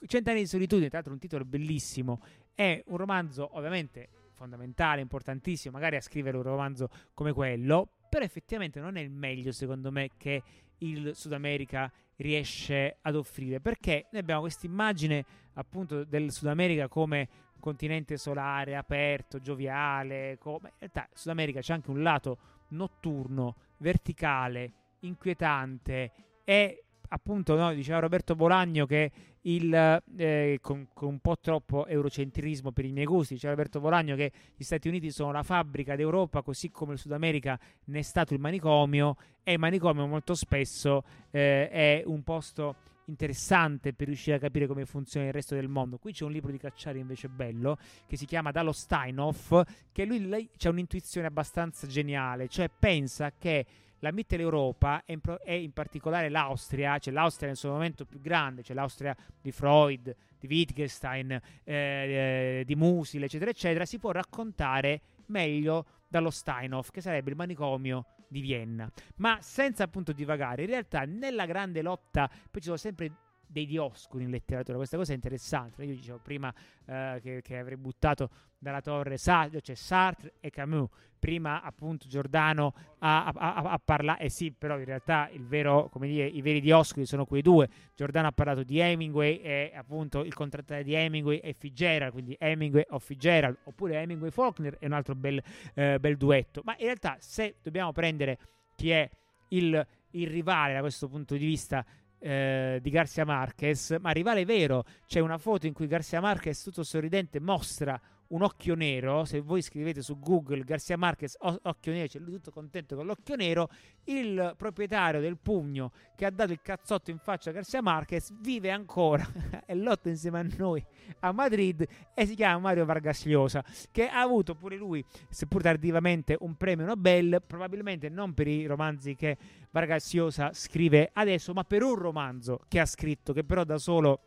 Cent'anni di solitudine, tra l'altro un titolo bellissimo, è un romanzo ovviamente fondamentale, importantissimo, magari a scrivere un romanzo come quello, però effettivamente non è il meglio secondo me che il Sud America riesce ad offrire, perché noi abbiamo questa immagine appunto del Sud America come continente solare, aperto, gioviale, come... in realtà Sud America c'è anche un lato notturno, verticale, inquietante e appunto no, diceva Roberto Bolagno che il, eh, con, con, un po' troppo eurocentrismo per i miei gusti, diceva Roberto Bolagno che gli Stati Uniti sono la fabbrica d'Europa così come il Sud America ne è stato il manicomio e il manicomio molto spesso eh, è un posto interessante per riuscire a capire come funziona il resto del mondo. Qui c'è un libro di Cacciari invece bello che si chiama Dallo Steinhoff che lui, c'è un'intuizione abbastanza geniale, cioè pensa che la Mitteleuropa e in, e in particolare l'Austria, cioè l'Austria nel suo momento più grande, cioè l'Austria di Freud, di Wittgenstein, eh, eh, di Musil, eccetera, eccetera, si può raccontare meglio dallo Steinhoff, che sarebbe il manicomio di Vienna. Ma senza appunto divagare, in realtà nella grande lotta, poi ci sono sempre dei dioscuri in letteratura. Questa cosa è interessante. Io dicevo prima eh, che, che, avrei buttato dalla torre Sartre, cioè Sartre e Camus. Prima appunto Giordano a, a, a, a parlare, eh sì, però in realtà vero, dire, i veri dioscuri sono quei due. Giordano ha parlato di Hemingway e appunto il contrattare di Hemingway e Fitzgerald, quindi Hemingway o Fitzgerald, oppure Hemingway Faulkner è un altro bel, eh, bel duetto. Ma in realtà se dobbiamo prendere chi è il, il rivale da questo punto di vista eh, di Garcia Marquez, ma rivale vero. C'è una foto in cui Garcia Marquez, tutto sorridente, mostra un occhio nero. Se voi scrivete su Google Garcia Marquez occhio nero, c'è lui tutto contento con l'occhio nero. Il proprietario del pugno che ha dato il cazzotto in faccia a Garcia Marquez vive ancora e lotta insieme a noi a Madrid e si chiama Mario Vargas Llosa, che ha avuto pure lui, seppur tardivamente, un premio Nobel. Probabilmente non per i romanzi che Vargas Llosa scrive adesso, ma per un romanzo che ha scritto, che però da solo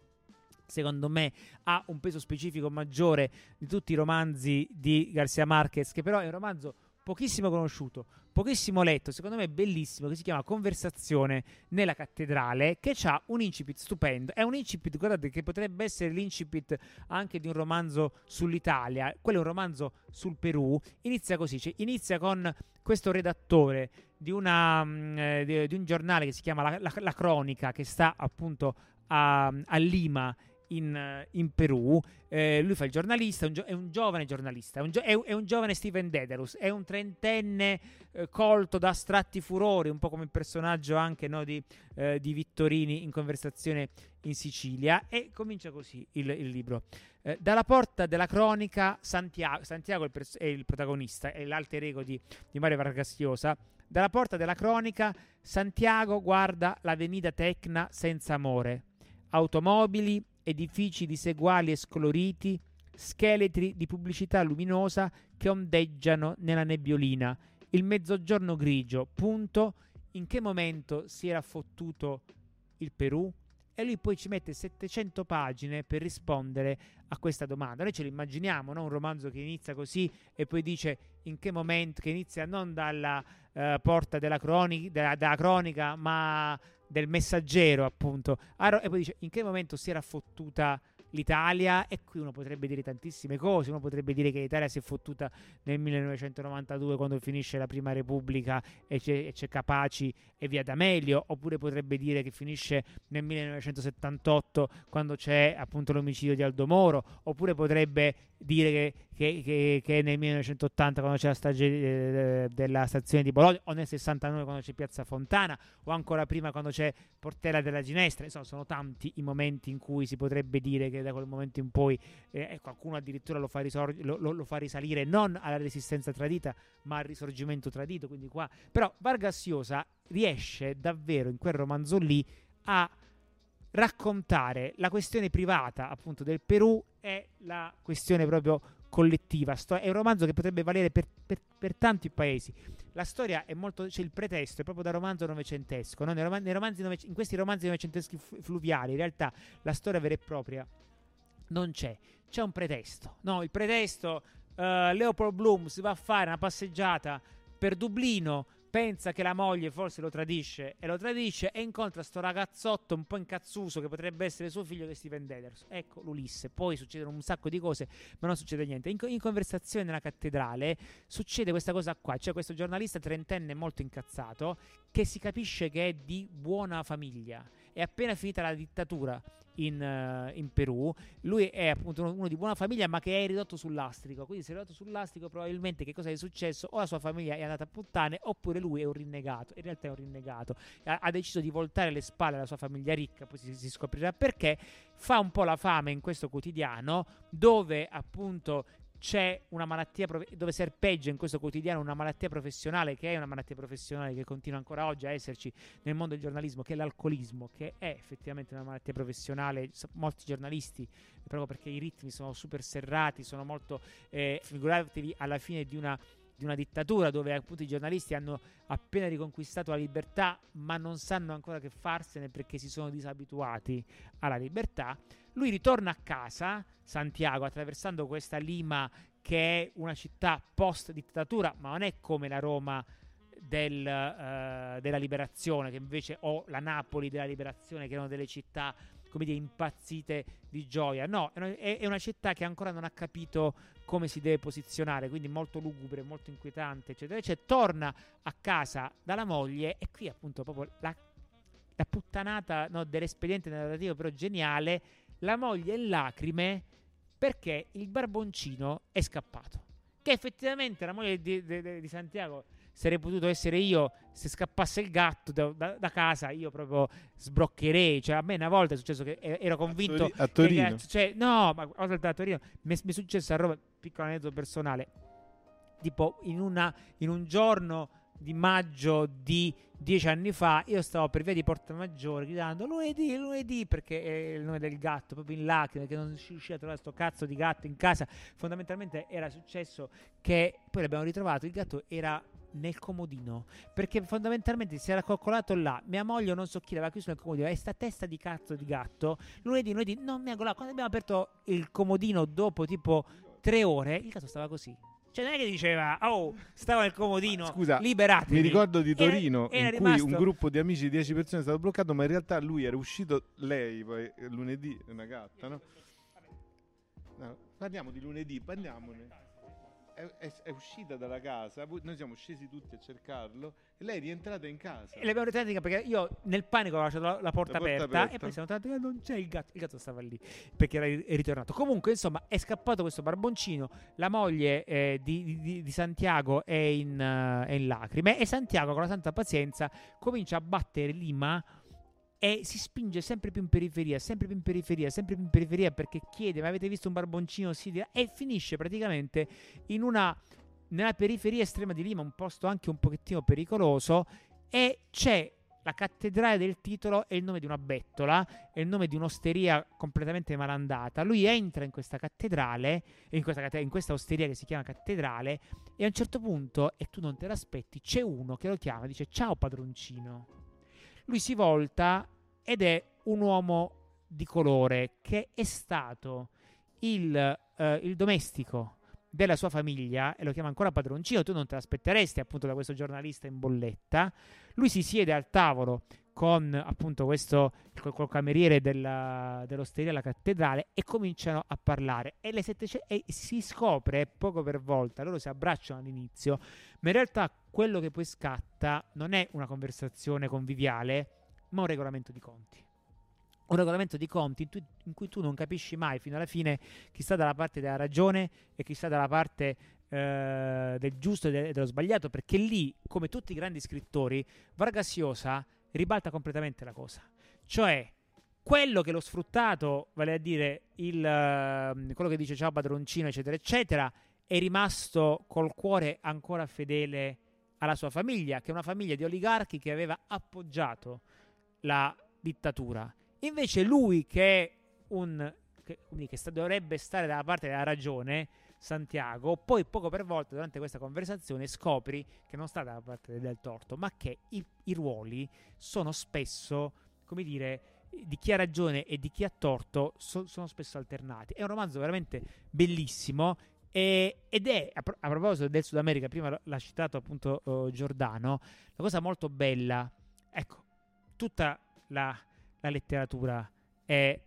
secondo me ha un peso specifico maggiore di tutti i romanzi di Garcia Marquez, che però è un romanzo pochissimo conosciuto, pochissimo letto, secondo me bellissimo, che si chiama Conversazione nella cattedrale, che ha un incipit stupendo. È un incipit, guardate, che potrebbe essere l'incipit anche di un romanzo sull'Italia. Quello è un romanzo sul Perù. Inizia così, cioè, inizia con questo redattore di, una, mm, eh, di, un giornale che si chiama La, la, la Cronica, che sta appunto a, a Lima in, in Perù. Eh, lui fa il giornalista, un gio- è un giovane giornalista, è un, gio- è, un, è un, giovane Steven Dedalus, è un trentenne eh, colto da astratti furori, un po' come il personaggio anche no, di, eh, di, Vittorini in conversazione in Sicilia. E comincia così il, il libro. Eh, dalla porta della cronica, Santiago, Santiago è, il pers- è il protagonista, è l'alter ego di, di Mario Vargas Llosa. Dalla porta della cronica, Santiago guarda l'avenida Tecna senza amore. Automobili, edifici diseguali e scoloriti, scheletri di pubblicità luminosa che ondeggiano nella nebbiolina. Il mezzogiorno grigio, punto. In che momento si era fottuto il Perù? E lui poi ci mette 700 pagine per rispondere a questa domanda. Noi ce lo immaginiamo, no? un romanzo che inizia così e poi dice in che momento, che inizia non dalla uh, porta della, croni- della, della cronica, ma del messaggero, appunto. E poi dice in che momento si era fottuta l'Italia e qui uno potrebbe dire tantissime cose, uno potrebbe dire che l'Italia si è fottuta nel 1992 quando finisce la prima repubblica e c'è, e c'è Capaci e via D'Amelio, oppure potrebbe dire che finisce nel 1978 quando c'è appunto l'omicidio di Aldo Moro, oppure potrebbe dire che, che, che, che nel 1980 quando c'è la strage eh, della stazione di Bologna o nel 69 quando c'è Piazza Fontana o ancora prima quando c'è Portella della Ginestra, insomma sono tanti i momenti in cui si potrebbe dire che da quel momento in poi eh, qualcuno addirittura lo fa, risor- lo, lo, lo fa, risalire non alla resistenza tradita ma al risorgimento tradito. Quindi qua. Però Vargas Llosa riesce davvero in quel romanzo lì a raccontare la questione privata appunto del Perù e la questione proprio collettiva. È un romanzo che potrebbe valere per, per, per tanti paesi. La storia è molto. c'è il pretesto, è proprio da romanzo novecentesco. No? Nei romanzi, nei romanzi in questi romanzi novecenteschi fluviali, in realtà la storia vera e propria non c'è. C'è un pretesto. No, il pretesto. Uh, Leopold Bloom si va a fare una passeggiata per Dublino pensa che la moglie forse lo tradisce e lo tradisce e incontra sto ragazzotto un po' incazzuso che potrebbe essere suo figlio che Steven Deders. Ecco l'Ulisse. Poi succedono un sacco di cose, ma non succede niente. In, in conversazione nella cattedrale succede questa cosa qua. C'è questo giornalista trentenne molto incazzato che si capisce che è di buona famiglia. È appena finita la dittatura in, uh, in, Perù. Lui è appunto uno, uno, di buona famiglia, ma che è ridotto sull'astrico. Quindi, se è ridotto sull'astrico, probabilmente che cosa è successo? O la sua famiglia è andata a puttane, oppure lui è un rinnegato. In realtà è un rinnegato. Ha, ha deciso di voltare le spalle alla sua famiglia ricca, poi si, si scoprirà perché. Fa un po' la fame in questo quotidiano, dove appunto c'è una malattia dove serpeggia in questo quotidiano una malattia professionale che è una malattia professionale che continua ancora oggi a esserci nel mondo del giornalismo che è l'alcolismo che è effettivamente una malattia professionale. Molti giornalisti proprio perché i ritmi sono super serrati sono molto eh, figuratevi alla fine di una di una dittatura dove appunto i giornalisti hanno appena riconquistato la libertà ma non sanno ancora che farsene perché si sono disabituati alla libertà lui ritorna a casa, Santiago, attraversando questa Lima che è una città post dittatura, ma non è come la Roma del, uh, della liberazione, che invece o la Napoli della liberazione, che erano delle città come dire, impazzite di gioia. No, è, una città che ancora non ha capito come si deve posizionare, quindi molto lugubre, molto inquietante, eccetera, eccetera. Torna a casa dalla moglie e qui appunto proprio la, la puttanata no, dell'espediente narrativo però geniale la moglie in lacrime perché il barboncino è scappato. Che effettivamente la moglie di, di, di Santiago sarei potuto essere io se scappasse il gatto da, da, da, casa io proprio sbroccherei cioè a me una volta è successo che ero convinto a, Tori- a Torino che, cioè, no ma a Torino mi, mi è successo a Roma piccolo aneddoto personale tipo in, una, in un giorno di maggio di dieci anni fa io stavo per via di Porta Maggiore gridando lunedì, lunedì perché è il nome del gatto proprio in lacrime che non si riusciva a trovare questo cazzo di gatto in casa. Fondamentalmente era successo che poi l'abbiamo ritrovato il gatto era nel comodino perché fondamentalmente si era coccolato là. Mia moglie non so chi l'aveva chiuso nel comodino e sta testa di cazzo di gatto? Lunedì lunedì non mi là quando abbiamo aperto il comodino dopo tipo tre ore il gatto stava così Cioè, non è che diceva, oh, stava nel comodino, Scusa, liberatevi. Mi ricordo di Torino era, era in cui rimasto... un gruppo di amici di 10 persone è stato bloccato, ma in realtà lui era uscito, lei poi lunedì, una gatta, no? no parliamo di lunedì, parliamone è, è, uscita dalla casa, noi siamo scesi tutti a cercarlo e lei è rientrata in casa. E l'abbiamo rientrata perché io nel panico ho lasciato la, la, porta, la porta aperta, aperta, e poi siamo tornati e non c'è il gatto, il gatto stava lì perché era ritornato. Comunque insomma è scappato questo barboncino, la moglie eh, di, di, di, Santiago è in, uh, è in lacrime e Santiago con la santa pazienza comincia a battere Lima e si spinge sempre più in periferia, sempre più in periferia, sempre più in periferia perché chiede: Ma avete visto un barboncino? Sì, e finisce praticamente in una nella periferia estrema di Lima, un posto anche un pochettino pericoloso. E c'è la cattedrale del titolo è il nome di una bettola, è il nome di un'osteria completamente malandata. Lui entra in questa cattedrale, in questa, in questa, osteria che si chiama cattedrale, e a un certo punto, e tu non te l'aspetti, c'è uno che lo chiama e dice ciao padroncino lui si volta ed è un uomo di colore che è stato il, eh, il domestico della sua famiglia e lo chiama ancora padroncino, tu non te l'aspetteresti appunto da questo giornalista in bolletta. Lui si siede al tavolo con appunto questo col, col cameriere della, dell'osteria alla cattedrale e cominciano a parlare e, le sette, e si scopre poco per volta, loro si abbracciano all'inizio, ma in realtà quello che poi scatta non è una conversazione conviviale, ma un regolamento di conti. Un regolamento di conti in, tu, in cui tu non capisci mai fino alla fine chi sta dalla parte della ragione e chi sta dalla parte eh, del giusto e, de- dello sbagliato, perché lì, come tutti i grandi scrittori, Vargas Llosa ribalta completamente la cosa. Cioè, quello che l'ho sfruttato, vale a dire il, uh, quello che dice ciao padroncino, eccetera, eccetera, è rimasto col cuore ancora fedele alla sua famiglia, che è una famiglia di oligarchi che aveva appoggiato la dittatura. Invece lui, che è un che, che sta, dovrebbe stare dalla parte della ragione, Santiago, poi poco per volta durante questa conversazione scopri che non sta dalla parte del torto, ma che i, i ruoli sono spesso, come dire, di chi ha ragione e di chi ha torto so, sono spesso alternati. È un romanzo veramente bellissimo e, ed è, a, pro- a, proposito del Sud America, prima l'ha citato appunto uh, Giordano, la cosa molto bella, ecco, tutta la, la letteratura è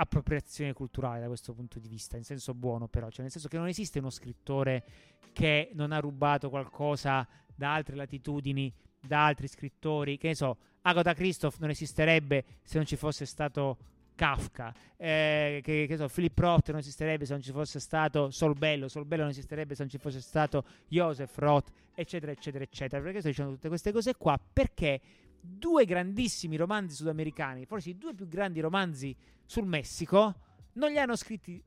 appropriazione culturale da questo punto di vista, in senso buono però, cioè nel senso che non esiste uno scrittore che non ha rubato qualcosa da altre latitudini, da altri scrittori, che ne so, Agatha Christoph non esisterebbe se non ci fosse stato Kafka, eh, che, che so, Philip Roth non esisterebbe se non ci fosse stato Solbello, Solbello non esisterebbe se non ci fosse stato Joseph Roth, eccetera, eccetera, eccetera. Perché sto dicendo tutte queste cose qua? Perché due grandissimi romanzi sudamericani, forse i due più grandi romanzi sul Messico, non li hanno scritti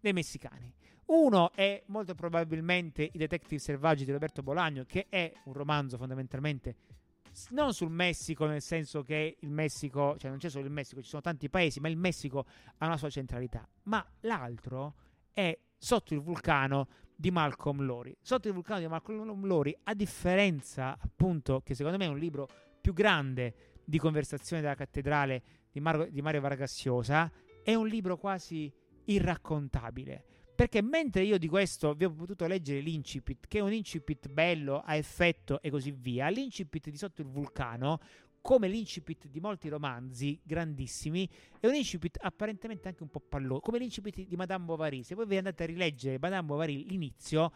dei messicani. Uno è molto probabilmente I Detective Selvaggi di Roberto Bolagno, che è un romanzo fondamentalmente non sul Messico, nel senso che il Messico, cioè non c'è solo il Messico, ci sono tanti paesi, ma il Messico ha una sua centralità. Ma l'altro è Sotto il vulcano di Malcolm Lori. Sotto il vulcano di Malcolm Lori, a differenza appunto che secondo me è un libro più grande di conversazione della cattedrale di, Mar- di Mario Vargas Llosa, è un libro quasi irraccontabile. Perché mentre io di questo vi ho potuto leggere l'incipit, che è un incipit bello, a effetto e così via, l'incipit di Sotto il vulcano, come l'incipit di molti romanzi grandissimi, è un incipit apparentemente anche un po' palloso, come l'incipit di Madame Bovary. Se voi vi andate a rileggere Madame Bovary l'inizio,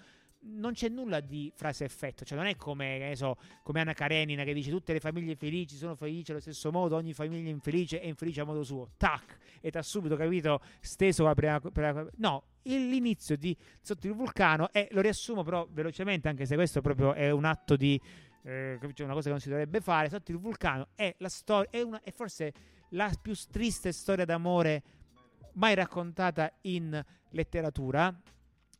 non c'è nulla di frase effetto, cioè non è come, so, come Anna Karenina che dice tutte le famiglie felici sono felici allo stesso modo, ogni famiglia infelice è infelice a modo suo, tac, e ha subito capito, steso la prima, prima, no, l'inizio di Sotto il vulcano e lo riassumo però velocemente, anche se questo proprio è un atto di, eh, una cosa che non si dovrebbe fare, Sotto il vulcano è la storia, è, è forse la più triste storia d'amore mai raccontata in letteratura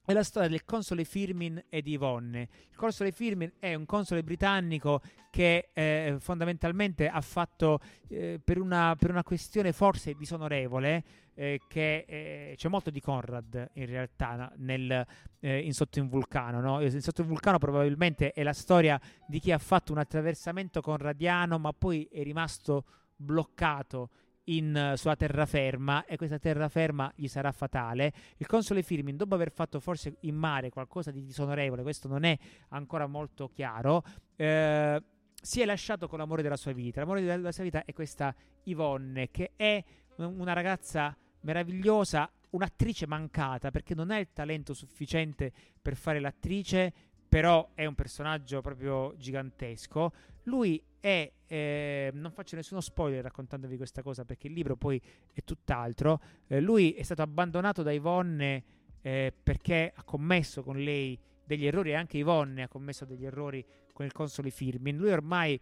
è la storia del console Firmin e di Yvonne. Il console Firmin è un console britannico che eh, fondamentalmente ha fatto eh, per, una, per, una, questione forse disonorevole, eh, che eh, c'è molto di Conrad in realtà nel, eh, in Sotto in Vulcano. No? In Sotto in Vulcano probabilmente è la storia di chi ha fatto un attraversamento conradiano ma poi è rimasto bloccato in, sulla terraferma e questa terraferma gli sarà fatale. Il console Firmin, dopo aver fatto forse in mare qualcosa di disonorevole, questo non è ancora molto chiaro, eh, si è lasciato con l'amore della sua vita. L'amore della sua vita è questa Yvonne, che è una ragazza meravigliosa, un'attrice mancata perché non ha il talento sufficiente per fare l'attrice, però è un personaggio proprio gigantesco. Lui è, eh, non faccio nessuno spoiler raccontandovi questa cosa perché il libro poi è tutt'altro, eh, lui è stato abbandonato da Yvonne eh, perché ha commesso con lei degli errori e anche Yvonne ha commesso degli errori con il console Firmin. Lui ormai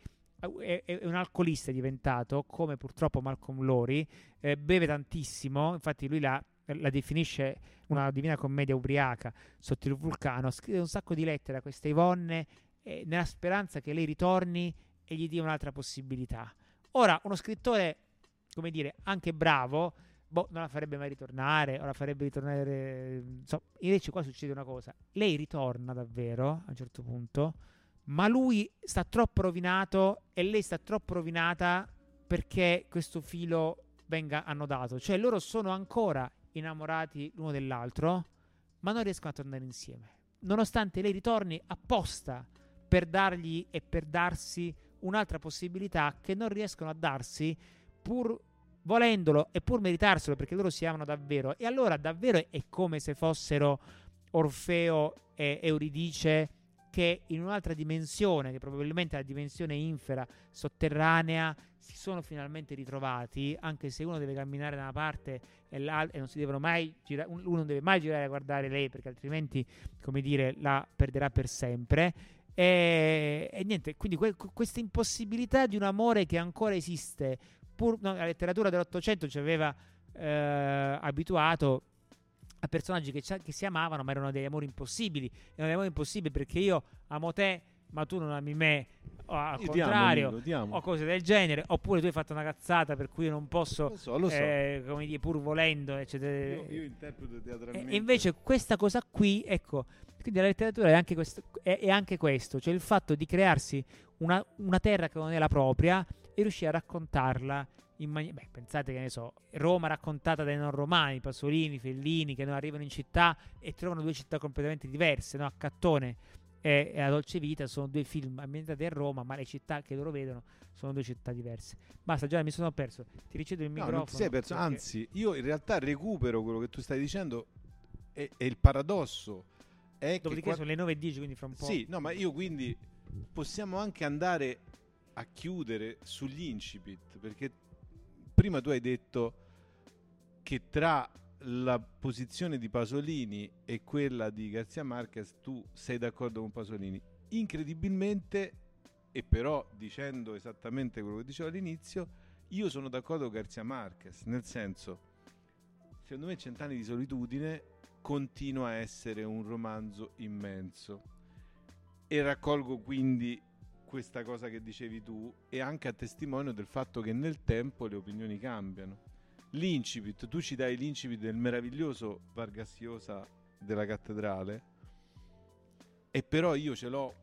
è, è, un alcolista diventato, come purtroppo Malcolm Lori, eh, beve tantissimo, infatti lui la, la, definisce una divina commedia ubriaca sotto il vulcano, scrive un sacco di lettere a questa Yvonne eh, nella speranza che lei ritorni e gli dia un'altra possibilità. Ora, uno scrittore, come dire, anche bravo, boh, non la farebbe mai ritornare, o la farebbe ritornare... Insomma, invece qua succede una cosa, lei ritorna davvero a un certo punto, ma lui sta troppo rovinato e lei sta troppo rovinata perché questo filo venga annodato. Cioè loro sono ancora innamorati l'uno dell'altro, ma non riescono a tornare insieme. Nonostante lei ritorni apposta per dargli e per darsi un'altra possibilità che non riescono a darsi pur volendolo e pur meritarselo perché loro si amano davvero. E allora davvero è come se fossero Orfeo e Euridice che in un'altra dimensione, che probabilmente è la dimensione infera, sotterranea, si sono finalmente ritrovati, anche se uno deve camminare da una parte e l'altro e non si devono mai girare, uno non deve mai girare a guardare lei perché altrimenti, come dire, la perderà per sempre. E, e niente, quindi que- questa impossibilità di un amore che ancora esiste, pur no, la letteratura dell'Ottocento ci aveva eh, abituato a personaggi che, che, si amavano, ma erano degli amori impossibili. Erano degli amori impossibili perché io amo te, ma tu non ami me. O al io contrario, amo, amo. o cose del genere. Oppure tu hai fatto una cazzata per cui io non posso, lo so, lo so. Eh, come dire, pur volendo, eccetera. Io, io interpreto teatralmente. E, invece questa cosa qui, ecco, quindi la letteratura è anche, questo, è, è anche questo, cioè il fatto di crearsi una, una terra che non è la propria e riuscire a raccontarla in maniera... Beh, pensate che ne so, Roma raccontata dai non romani, Pasolini, Fellini, che non arrivano in città e trovano due città completamente diverse, no? A Cattone e, e a Dolce Vita sono due film ambientati a Roma, ma le città che loro vedono sono due città diverse. Basta, già mi sono perso. Ti ricevo il microfono. No, non ti sei perso, perché... anzi, io in realtà recupero quello che tu stai dicendo e, e il paradosso è Dopodiché che... sono le 9.10, quindi fra un po'... Sì, no, ma io quindi possiamo anche andare a chiudere sugli incipit, perché prima tu hai detto che tra la posizione di Pasolini e quella di Garzia Marquez tu sei d'accordo con Pasolini. Incredibilmente, e però dicendo esattamente quello che dicevo all'inizio, io sono d'accordo con Garzia Marquez, nel senso, secondo me Cent'anni di solitudine continua a essere un romanzo immenso e raccolgo quindi questa cosa che dicevi tu e anche a testimonio del fatto che nel tempo le opinioni cambiano. L'incipit, tu ci dai l'incipit del meraviglioso Vargas Llosa della cattedrale e però io ce l'ho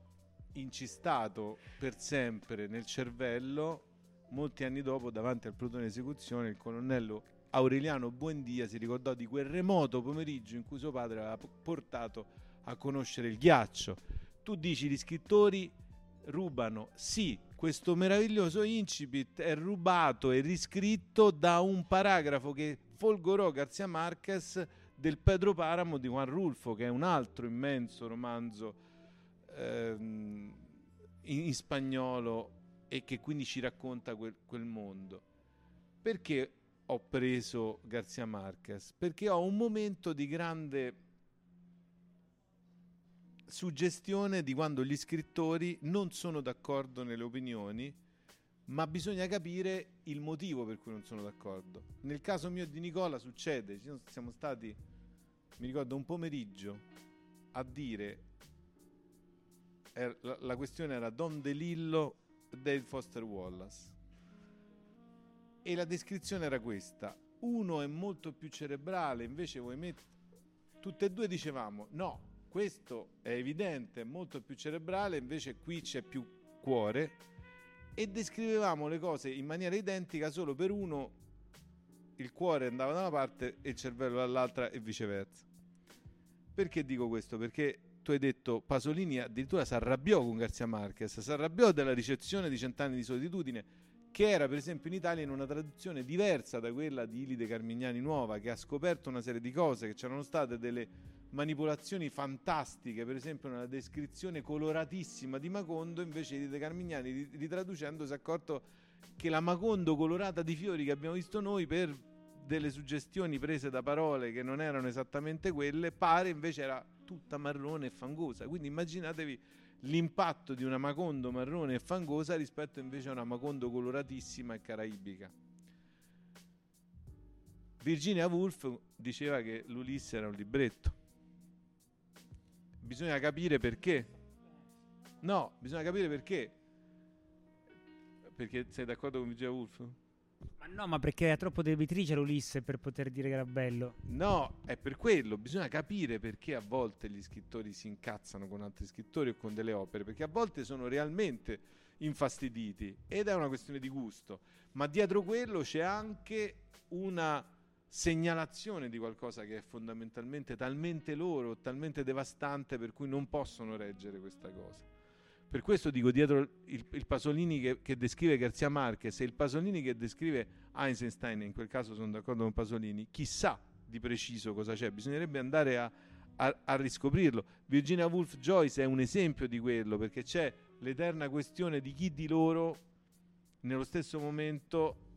incistato per sempre nel cervello molti anni dopo davanti al plotone esecuzione il colonnello Aureliano Buendia si ricordò di quel remoto pomeriggio in cui suo padre aveva portato a conoscere il ghiaccio. Tu dici gli scrittori rubano. Sì, questo meraviglioso incipit è rubato e riscritto da un paragrafo che folgorò Garzia Marquez del Pedro Paramo di Juan Rulfo, che è un altro immenso romanzo ehm, in, in, spagnolo e che quindi ci racconta quel, quel mondo. Perché ho preso Garzia Marquez? Perché ho un momento di grande suggestione di quando gli scrittori non sono d'accordo nelle opinioni, ma bisogna capire il motivo per cui non sono d'accordo. Nel caso mio di Nicola succede, siamo stati, mi ricordo, un pomeriggio a dire, la, la questione era Don DeLillo, Dave Foster Wallace. E la descrizione era questa. Uno è molto più cerebrale, invece voi mettete... Tutte e due dicevamo, no, questo è evidente, è molto più cerebrale, invece qui c'è più cuore e descrivevamo le cose in maniera identica solo per uno il cuore andava da una parte e il cervello dall'altra e viceversa. Perché dico questo? Perché tu hai detto Pasolini addirittura si arrabbiò con Garzia Marquez, si arrabbiò della ricezione di Cent'anni di solitudine, che era per esempio in Italia in una traduzione diversa da quella di Ilide Carmignani Nuova, che ha scoperto una serie di cose, che c'erano state delle manipolazioni fantastiche, per esempio nella descrizione coloratissima di Macondo, invece Ilide Carmignani ritraducendo si è accorto che la Macondo colorata di fiori che abbiamo visto noi per delle suggestioni prese da parole che non erano esattamente quelle, pare invece era tutta marrone e fangosa. Quindi immaginatevi l'impatto di una Macondo marrone e fangosa rispetto invece a una Macondo coloratissima e caraibica. Virginia Woolf diceva che l'Ulisse era un libretto. Bisogna capire perché. No, bisogna capire perché. Perché sei d'accordo con Virginia Woolf? Ma no, ma perché era troppo debitrice l'Ulisse per poter dire che era bello. No, è per quello. Bisogna capire perché a volte gli scrittori si incazzano con altri scrittori o con delle opere, perché a volte sono realmente infastiditi ed è una questione di gusto. Ma dietro quello c'è anche una segnalazione di qualcosa che è fondamentalmente talmente loro, talmente devastante per cui non possono reggere questa cosa. Per questo dico dietro il, il Pasolini che, che, descrive Garzia Marquez e il Pasolini che descrive Einstein, in quel caso sono d'accordo con Pasolini, chissà di preciso cosa c'è, bisognerebbe andare a, a, a riscoprirlo. Virginia Woolf Joyce è un esempio di quello perché c'è l'eterna questione di chi di loro nello stesso momento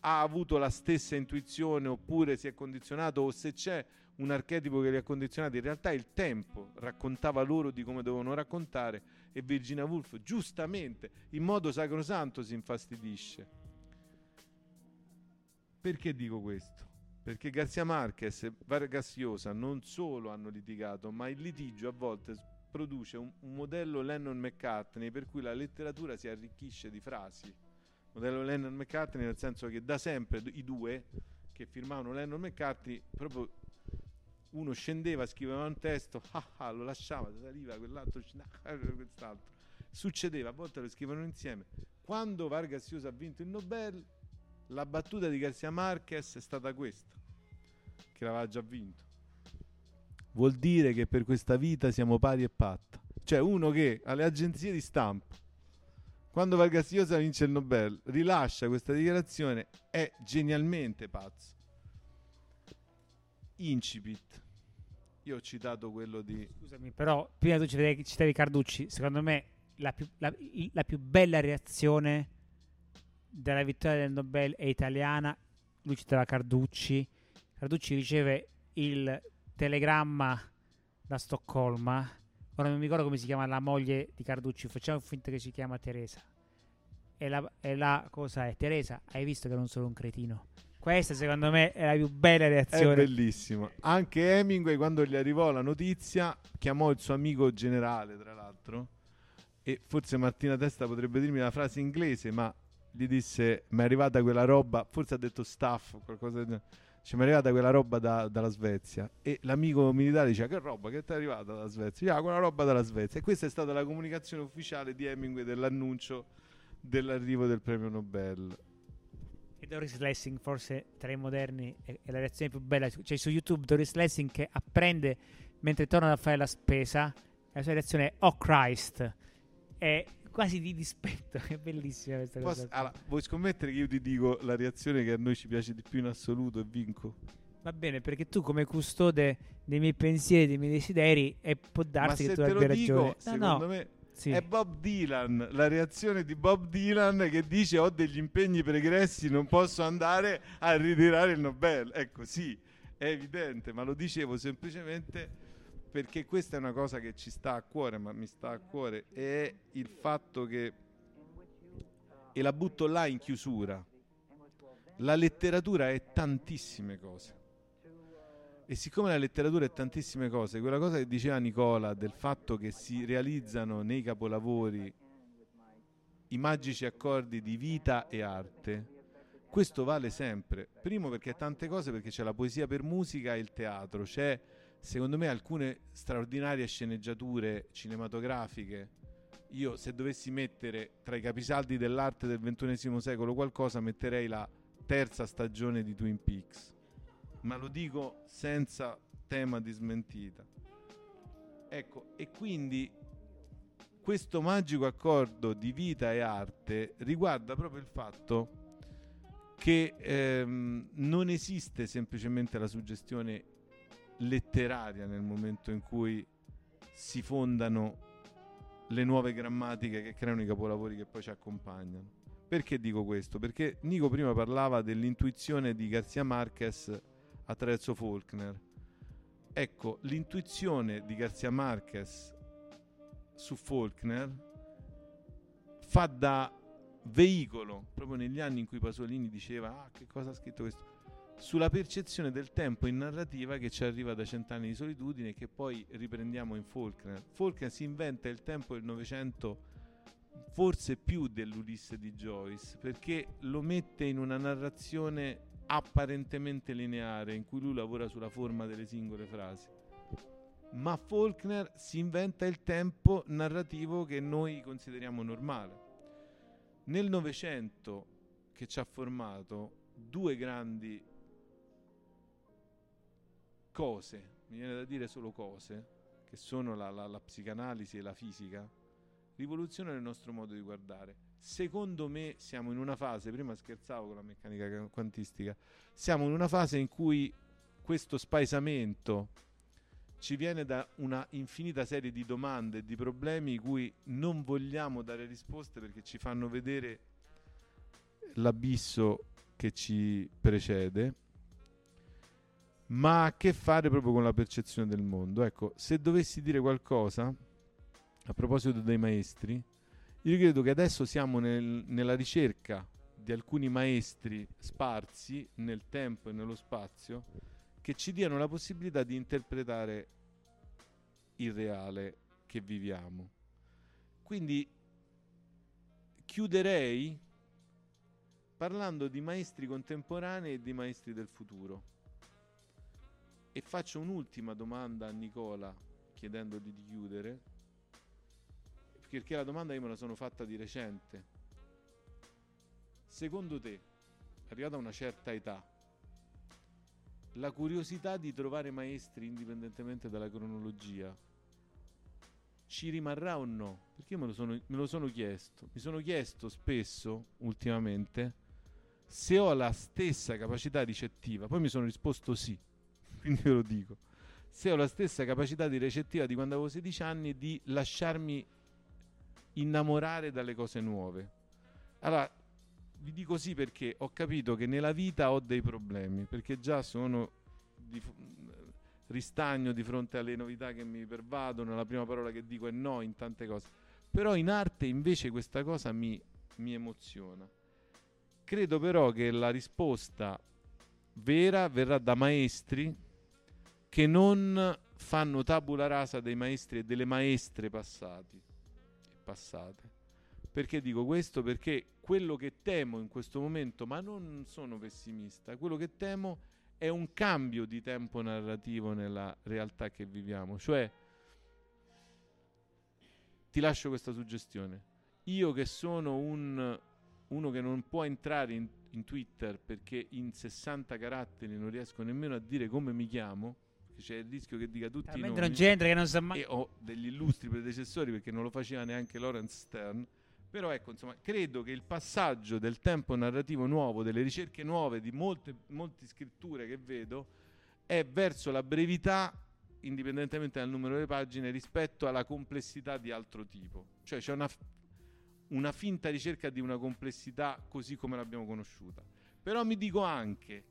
ha avuto la stessa intuizione oppure si è condizionato o se c'è un archetipo che li ha condizionati, in realtà il tempo raccontava loro di come dovevano raccontare e Virginia Woolf giustamente, in modo sacrosanto, si infastidisce. Perché dico questo? Perché Garzia Marquez e Vargas Llosa non solo hanno litigato, ma il litigio a volte produce un, un modello Lennon-McCartney per cui la letteratura si arricchisce di frasi. Modello Lennon-McCartney nel senso che da sempre i due che firmavano Lennon-McCartney proprio uno scendeva, scriveva un testo, ah, ah, lo lasciava, saliva, quell'altro, ah, quest'altro. Succedeva, a volte lo scrivono insieme. Quando Vargas Llosa ha vinto il Nobel, la battuta di Garcia Marquez è stata questa, che l'aveva già vinto. Vuol dire che per questa vita siamo pari e patta. Cioè uno che alle agenzie di stampa, quando Vargas Llosa vince il Nobel, rilascia questa dichiarazione, è genialmente pazzo incipit. Io ho citato quello di... Scusami, però prima tu citavi, Carducci, secondo me la più, la, la più, bella reazione della vittoria del Nobel è italiana. Lui citava Carducci. Carducci riceve il telegramma da Stoccolma. Ora non mi ricordo come si chiama la moglie di Carducci, facciamo finta che si chiama Teresa. E la, e la cosa è, Teresa, hai visto che non sono un cretino? Questa secondo me è la più bella reazione. È bellissimo. Anche Hemingway quando gli arrivò la notizia chiamò il suo amico generale, tra l'altro, e forse Martina Testa potrebbe dirmi la frase inglese, ma gli disse mi è arrivata quella roba, forse ha detto staff o qualcosa di... Cioè, mi è arrivata quella roba da, dalla Svezia? E l'amico militare diceva che roba che ti è arrivata dalla Svezia? Ah, quella roba dalla Svezia. E questa è stata la comunicazione ufficiale di Hemingway dell'annuncio dell'arrivo del premio Nobel. E Doris Lessing forse tra i moderni è, la reazione più bella. Cioè su YouTube Doris Lessing che apprende mentre torna a fare la spesa la sua reazione è oh Christ! È quasi di dispetto è bellissima questa Posso, cosa allora, vuoi scommettere che io ti dico la reazione che a noi ci piace di più in assoluto e vinco va bene perché tu come custode dei miei pensieri dei miei desideri e può darsi che tu abbia ragione dico, secondo no. me sì. È Bob Dylan, la reazione di Bob Dylan che dice ho degli impegni pregressi, non posso andare a ritirare il Nobel. Ecco, sì, è evidente, ma lo dicevo semplicemente perché questa è una cosa che ci sta a cuore, ma mi sta a cuore, è il fatto che, e la butto là in chiusura, la letteratura è tantissime cose e siccome la letteratura è tantissime cose, quella cosa che diceva Nicola del fatto che si realizzano nei capolavori i magici accordi di vita e arte, questo vale sempre. Primo perché tante cose, perché c'è la poesia per musica e il teatro, c'è secondo me alcune straordinarie sceneggiature cinematografiche. Io se dovessi mettere tra i capisaldi dell'arte del XXI secolo qualcosa metterei la terza stagione di Twin Peaks, ma lo dico senza tema di smentita. Ecco, e quindi questo magico accordo di vita e arte riguarda proprio il fatto che ehm, non esiste semplicemente la suggestione letteraria nel momento in cui si fondano le nuove grammatiche che creano i capolavori che poi ci accompagnano. Perché dico questo? Perché Nico prima parlava dell'intuizione di Garcia Marquez attraverso Faulkner. Ecco, l'intuizione di Garcia Marquez su Faulkner fa da veicolo, proprio negli anni in cui Pasolini diceva ah che cosa ha scritto questo, sulla percezione del tempo in narrativa che ci arriva da cent'anni di solitudine e che poi riprendiamo in Faulkner. Faulkner si inventa il tempo del Novecento forse più dell'Ulisse di Joyce perché lo mette in una narrazione apparentemente lineare in cui lui lavora sulla forma delle singole frasi. Ma Faulkner si inventa il tempo narrativo che noi consideriamo normale. Nel Novecento che ci ha formato due grandi cose, mi viene da dire solo cose, che sono la, la, la psicanalisi e la fisica, rivoluzionano il nostro modo di guardare. Secondo me siamo in una fase, prima scherzavo con la meccanica quantistica, siamo in una fase in cui questo spaesamento ci viene da una infinita serie di domande e di problemi cui non vogliamo dare risposte perché ci fanno vedere l'abisso che ci precede, ma ha a che fare proprio con la percezione del mondo. Ecco, se dovessi dire qualcosa a proposito dei maestri, io credo che adesso siamo nel, nella ricerca di alcuni maestri sparsi nel tempo e nello spazio che ci diano la possibilità di interpretare il reale che viviamo. Quindi chiuderei parlando di maestri contemporanei e di maestri del futuro. E faccio un'ultima domanda a Nicola chiedendogli di chiudere, perché la domanda io me la sono fatta di recente. Secondo te, arrivata a una certa età, la curiosità di trovare maestri indipendentemente dalla cronologia ci rimarrà o no? Perché me lo, sono, me lo sono chiesto. Mi sono chiesto spesso, ultimamente, se ho la stessa capacità ricettiva. Poi mi sono risposto sì, quindi ve lo dico. Se ho la stessa capacità di ricettiva di quando avevo 16 anni di lasciarmi innamorare dalle cose nuove. Allora, vi dico sì perché ho capito che nella vita ho dei problemi, perché già sono di, ristagno di fronte alle novità che mi pervadono, la prima parola che dico è no in tante cose. Però in arte invece questa cosa mi, mi emoziona. Credo però che la risposta vera verrà da maestri che non fanno tabula rasa dei maestri e delle maestre passati passate. Perché dico questo? Perché quello che temo in questo momento, ma non sono pessimista, quello che temo è un cambio di tempo narrativo nella realtà che viviamo. Cioè, ti lascio questa suggestione. Io che sono un, uno che non può entrare in, in, Twitter perché in 60 caratteri non riesco nemmeno a dire come mi chiamo, c'è il rischio che dica tutti i nomi. non c'entra che non sa mai. E ho degli illustri predecessori perché non lo faceva neanche Lawrence Stern però ecco, insomma, credo che il passaggio del tempo narrativo nuovo, delle ricerche nuove, di molte, molte scritture che vedo, è verso la brevità, indipendentemente dal numero delle pagine, rispetto alla complessità di altro tipo. Cioè c'è una, una finta ricerca di una complessità così come l'abbiamo conosciuta. Però mi dico anche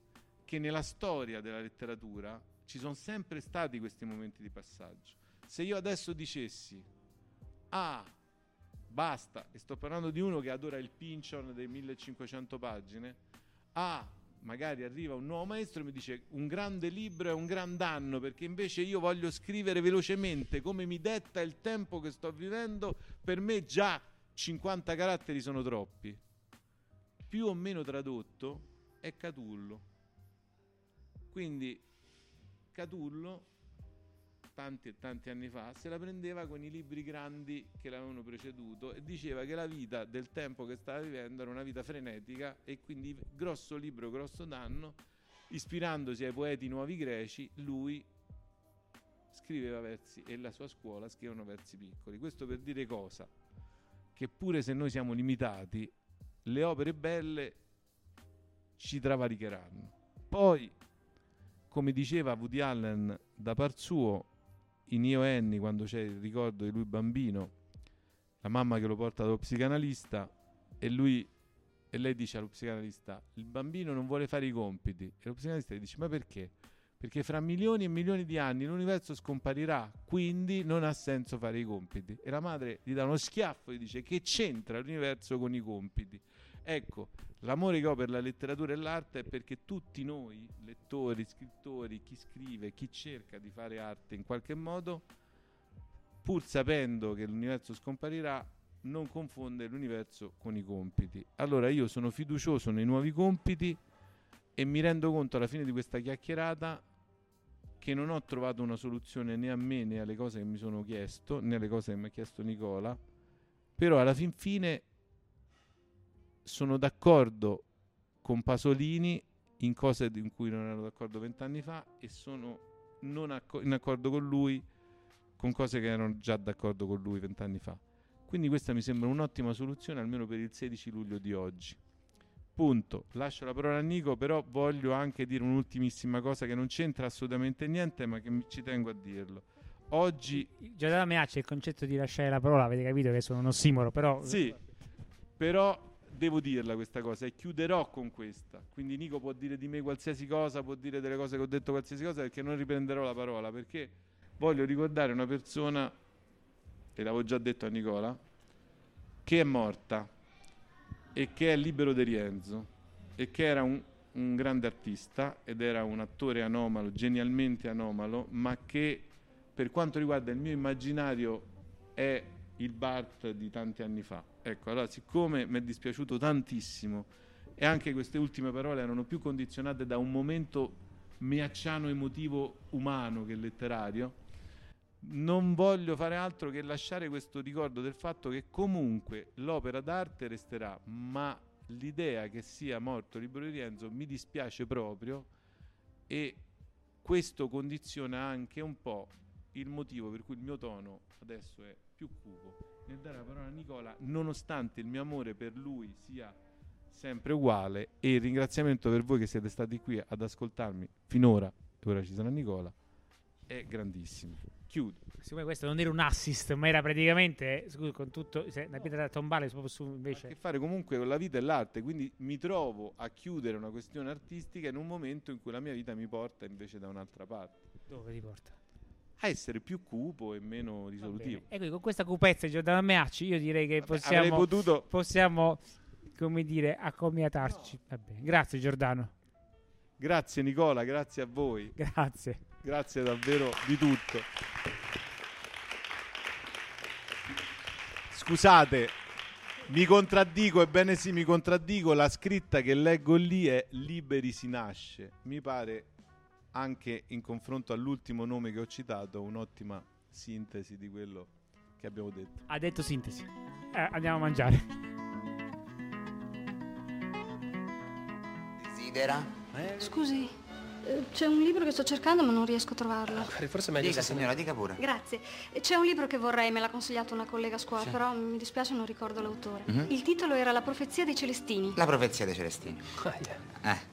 che nella storia della letteratura ci sono sempre stati questi momenti di passaggio. Se io adesso dicessi, ah, basta, e sto parlando di uno che adora il Pinchon dei 1500 pagine, ah, magari arriva un nuovo maestro e mi dice un grande libro è un gran danno perché invece io voglio scrivere velocemente come mi detta il tempo che sto vivendo, per me già 50 caratteri sono troppi. Più o meno tradotto è Catullo. Quindi Catullo tanti e tanti anni fa, se la prendeva con i libri grandi che l'avevano preceduto e diceva che la vita del tempo che stava vivendo era una vita frenetica e quindi grosso libro, grosso danno, ispirandosi ai poeti nuovi greci, lui scriveva versi e la sua scuola scrivevano versi piccoli. Questo per dire cosa? Che pure se noi siamo limitati, le opere belle ci travalicheranno. Poi, come diceva Woody Allen da par suo, in Io Annie, quando c'è il ricordo di lui bambino, la mamma che lo porta dallo psicanalista e lui e lei dice allo psicanalista il bambino non vuole fare i compiti e lo psicanalista gli dice ma perché? perché fra milioni e milioni di anni l'universo scomparirà, quindi non ha senso fare i compiti. E la madre gli dà uno schiaffo e gli dice che c'entra l'universo con i compiti. Ecco, l'amore che ho per la letteratura e l'arte è perché tutti noi, lettori, scrittori, chi scrive, chi cerca di fare arte in qualche modo, pur sapendo che l'universo scomparirà, non confonde l'universo con i compiti. Allora io sono fiducioso nei nuovi compiti e mi rendo conto alla fine di questa chiacchierata che non ho trovato una soluzione né a me né alle cose che mi sono chiesto, né alle cose che mi ha chiesto Nicola, però alla fin fine sono d'accordo con Pasolini in cose in cui non ero d'accordo vent'anni fa e sono acc- in accordo con lui con cose che erano già d'accordo con lui vent'anni fa. Quindi questa mi sembra un'ottima soluzione almeno per il 16 luglio di oggi. Punto. Lascio la parola a Nico, però voglio anche dire un'ultimissima cosa che non c'entra assolutamente niente, ma che mi, ci tengo a dirlo. Oggi. Giordano Meacci il concetto di lasciare la parola, avete capito che sono un ossimoro, però. Sì, però devo dirla questa cosa e chiuderò con questa. Quindi Nico può dire di me qualsiasi cosa, può dire delle cose che ho detto qualsiasi cosa, perché non riprenderò la parola, perché voglio ricordare una persona, e l'avevo già detto a Nicola, che è morta e che è Libero De Rienzo e che era un, un grande artista ed era un attore anomalo, genialmente anomalo, ma che per quanto riguarda il mio immaginario è il Bart di tanti anni fa. Ecco, allora siccome mi è dispiaciuto tantissimo e anche queste ultime parole erano più condizionate da un momento meacciano emotivo umano che letterario, non voglio fare altro che lasciare questo ricordo del fatto che comunque l'opera d'arte resterà, ma l'idea che sia morto Libero di Rienzo mi dispiace proprio e questo condiziona anche un po' il motivo per cui il mio tono adesso è più cupo nel dare la parola a Nicola, nonostante il mio amore per lui sia sempre uguale e il ringraziamento per voi che siete stati qui ad ascoltarmi finora, e ora ci sarà Nicola, è grandissimo chiudo. Siccome questo non era un assist, ma era praticamente, scusa, con tutto, se, una pietra da tombale proprio su invece. Ha a che fare comunque con la vita e l'arte, quindi mi trovo a chiudere una questione artistica in un momento in cui la mia vita mi porta invece da un'altra parte. Dove ti porta? A essere più cupo e meno risolutivo. E quindi con questa cupezza di Giordano Meacci io direi che possiamo, potuto... possiamo, come dire, accomiatarci. No. Grazie Giordano. Grazie Nicola, grazie a voi. Grazie. Grazie davvero di tutto. Scusate, mi contraddico, ebbene sì, mi contraddico. La scritta che leggo lì è Liberi si nasce. Mi pare anche in confronto all'ultimo nome che ho citato un'ottima sintesi di quello che abbiamo detto. Ha detto sintesi. Eh, andiamo a mangiare. Desidera? Scusi, eh, c'è un libro che sto cercando ma non riesco a trovarlo. Forse è meglio Dica signora, dica pure. Grazie. C'è un libro che vorrei, me l'ha consigliato una collega a scuola, sì. però mi dispiace non ricordo l'autore. Mm -hmm. Il titolo era La profezia dei Celestini. La profezia dei Celestini. Oh, yeah. Eh.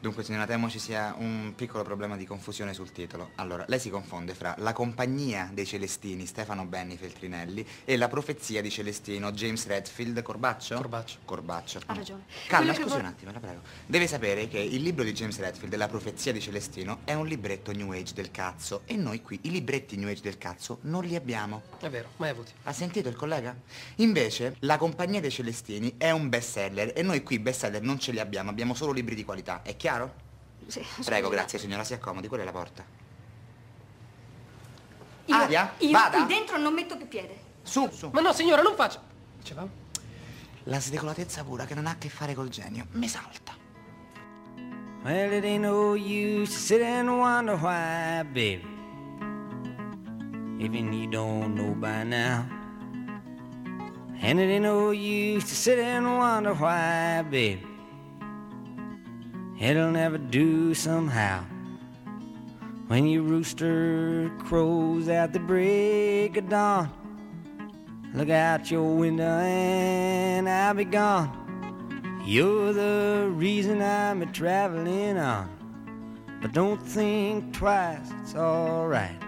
Dunque, signora, temo ci sia un piccolo problema di confusione sul titolo. Allora, lei si confonde fra La compagnia dei Celestini, Stefano Benni Feltrinelli, e La profezia di Celestino, James Redfield, Corbaccio? Corbaccio. Corbaccio. Ha ragione. Calma, scusi un attimo, la prego. Deve sapere che il libro di James Redfield, La profezia di Celestino, è un libretto New Age del cazzo. E noi qui i libretti New Age del cazzo non li abbiamo. È vero, mai avuti. Ha sentito il collega? Invece, La compagnia dei Celestini è un bestseller e noi qui bestseller non ce li abbiamo, abbiamo solo libri di qualità. È chiaro? Sì, Prego, grazie signora, si accomodi, quella è la porta. Io, Aria, io vada. qui dentro non metto più piede. Su, su. Ma no, signora, non faccia. Dicevamo? La sdecolatezza pura che non ha a che fare col genio mi salta. Well, it ain't no use to sit and wonder why, baby. Even you don't know by now. And it ain't no use to sit and wonder why, baby. It'll never do somehow. When your rooster crows at the break of dawn, look out your window and I'll be gone. You're the reason I'm a traveling on. But don't think twice, it's alright.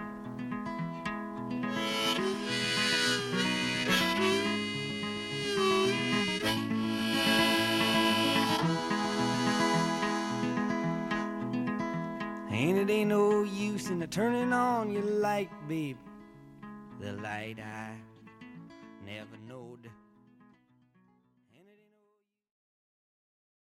And it ain't no use in turning on your light, babe. The light I never.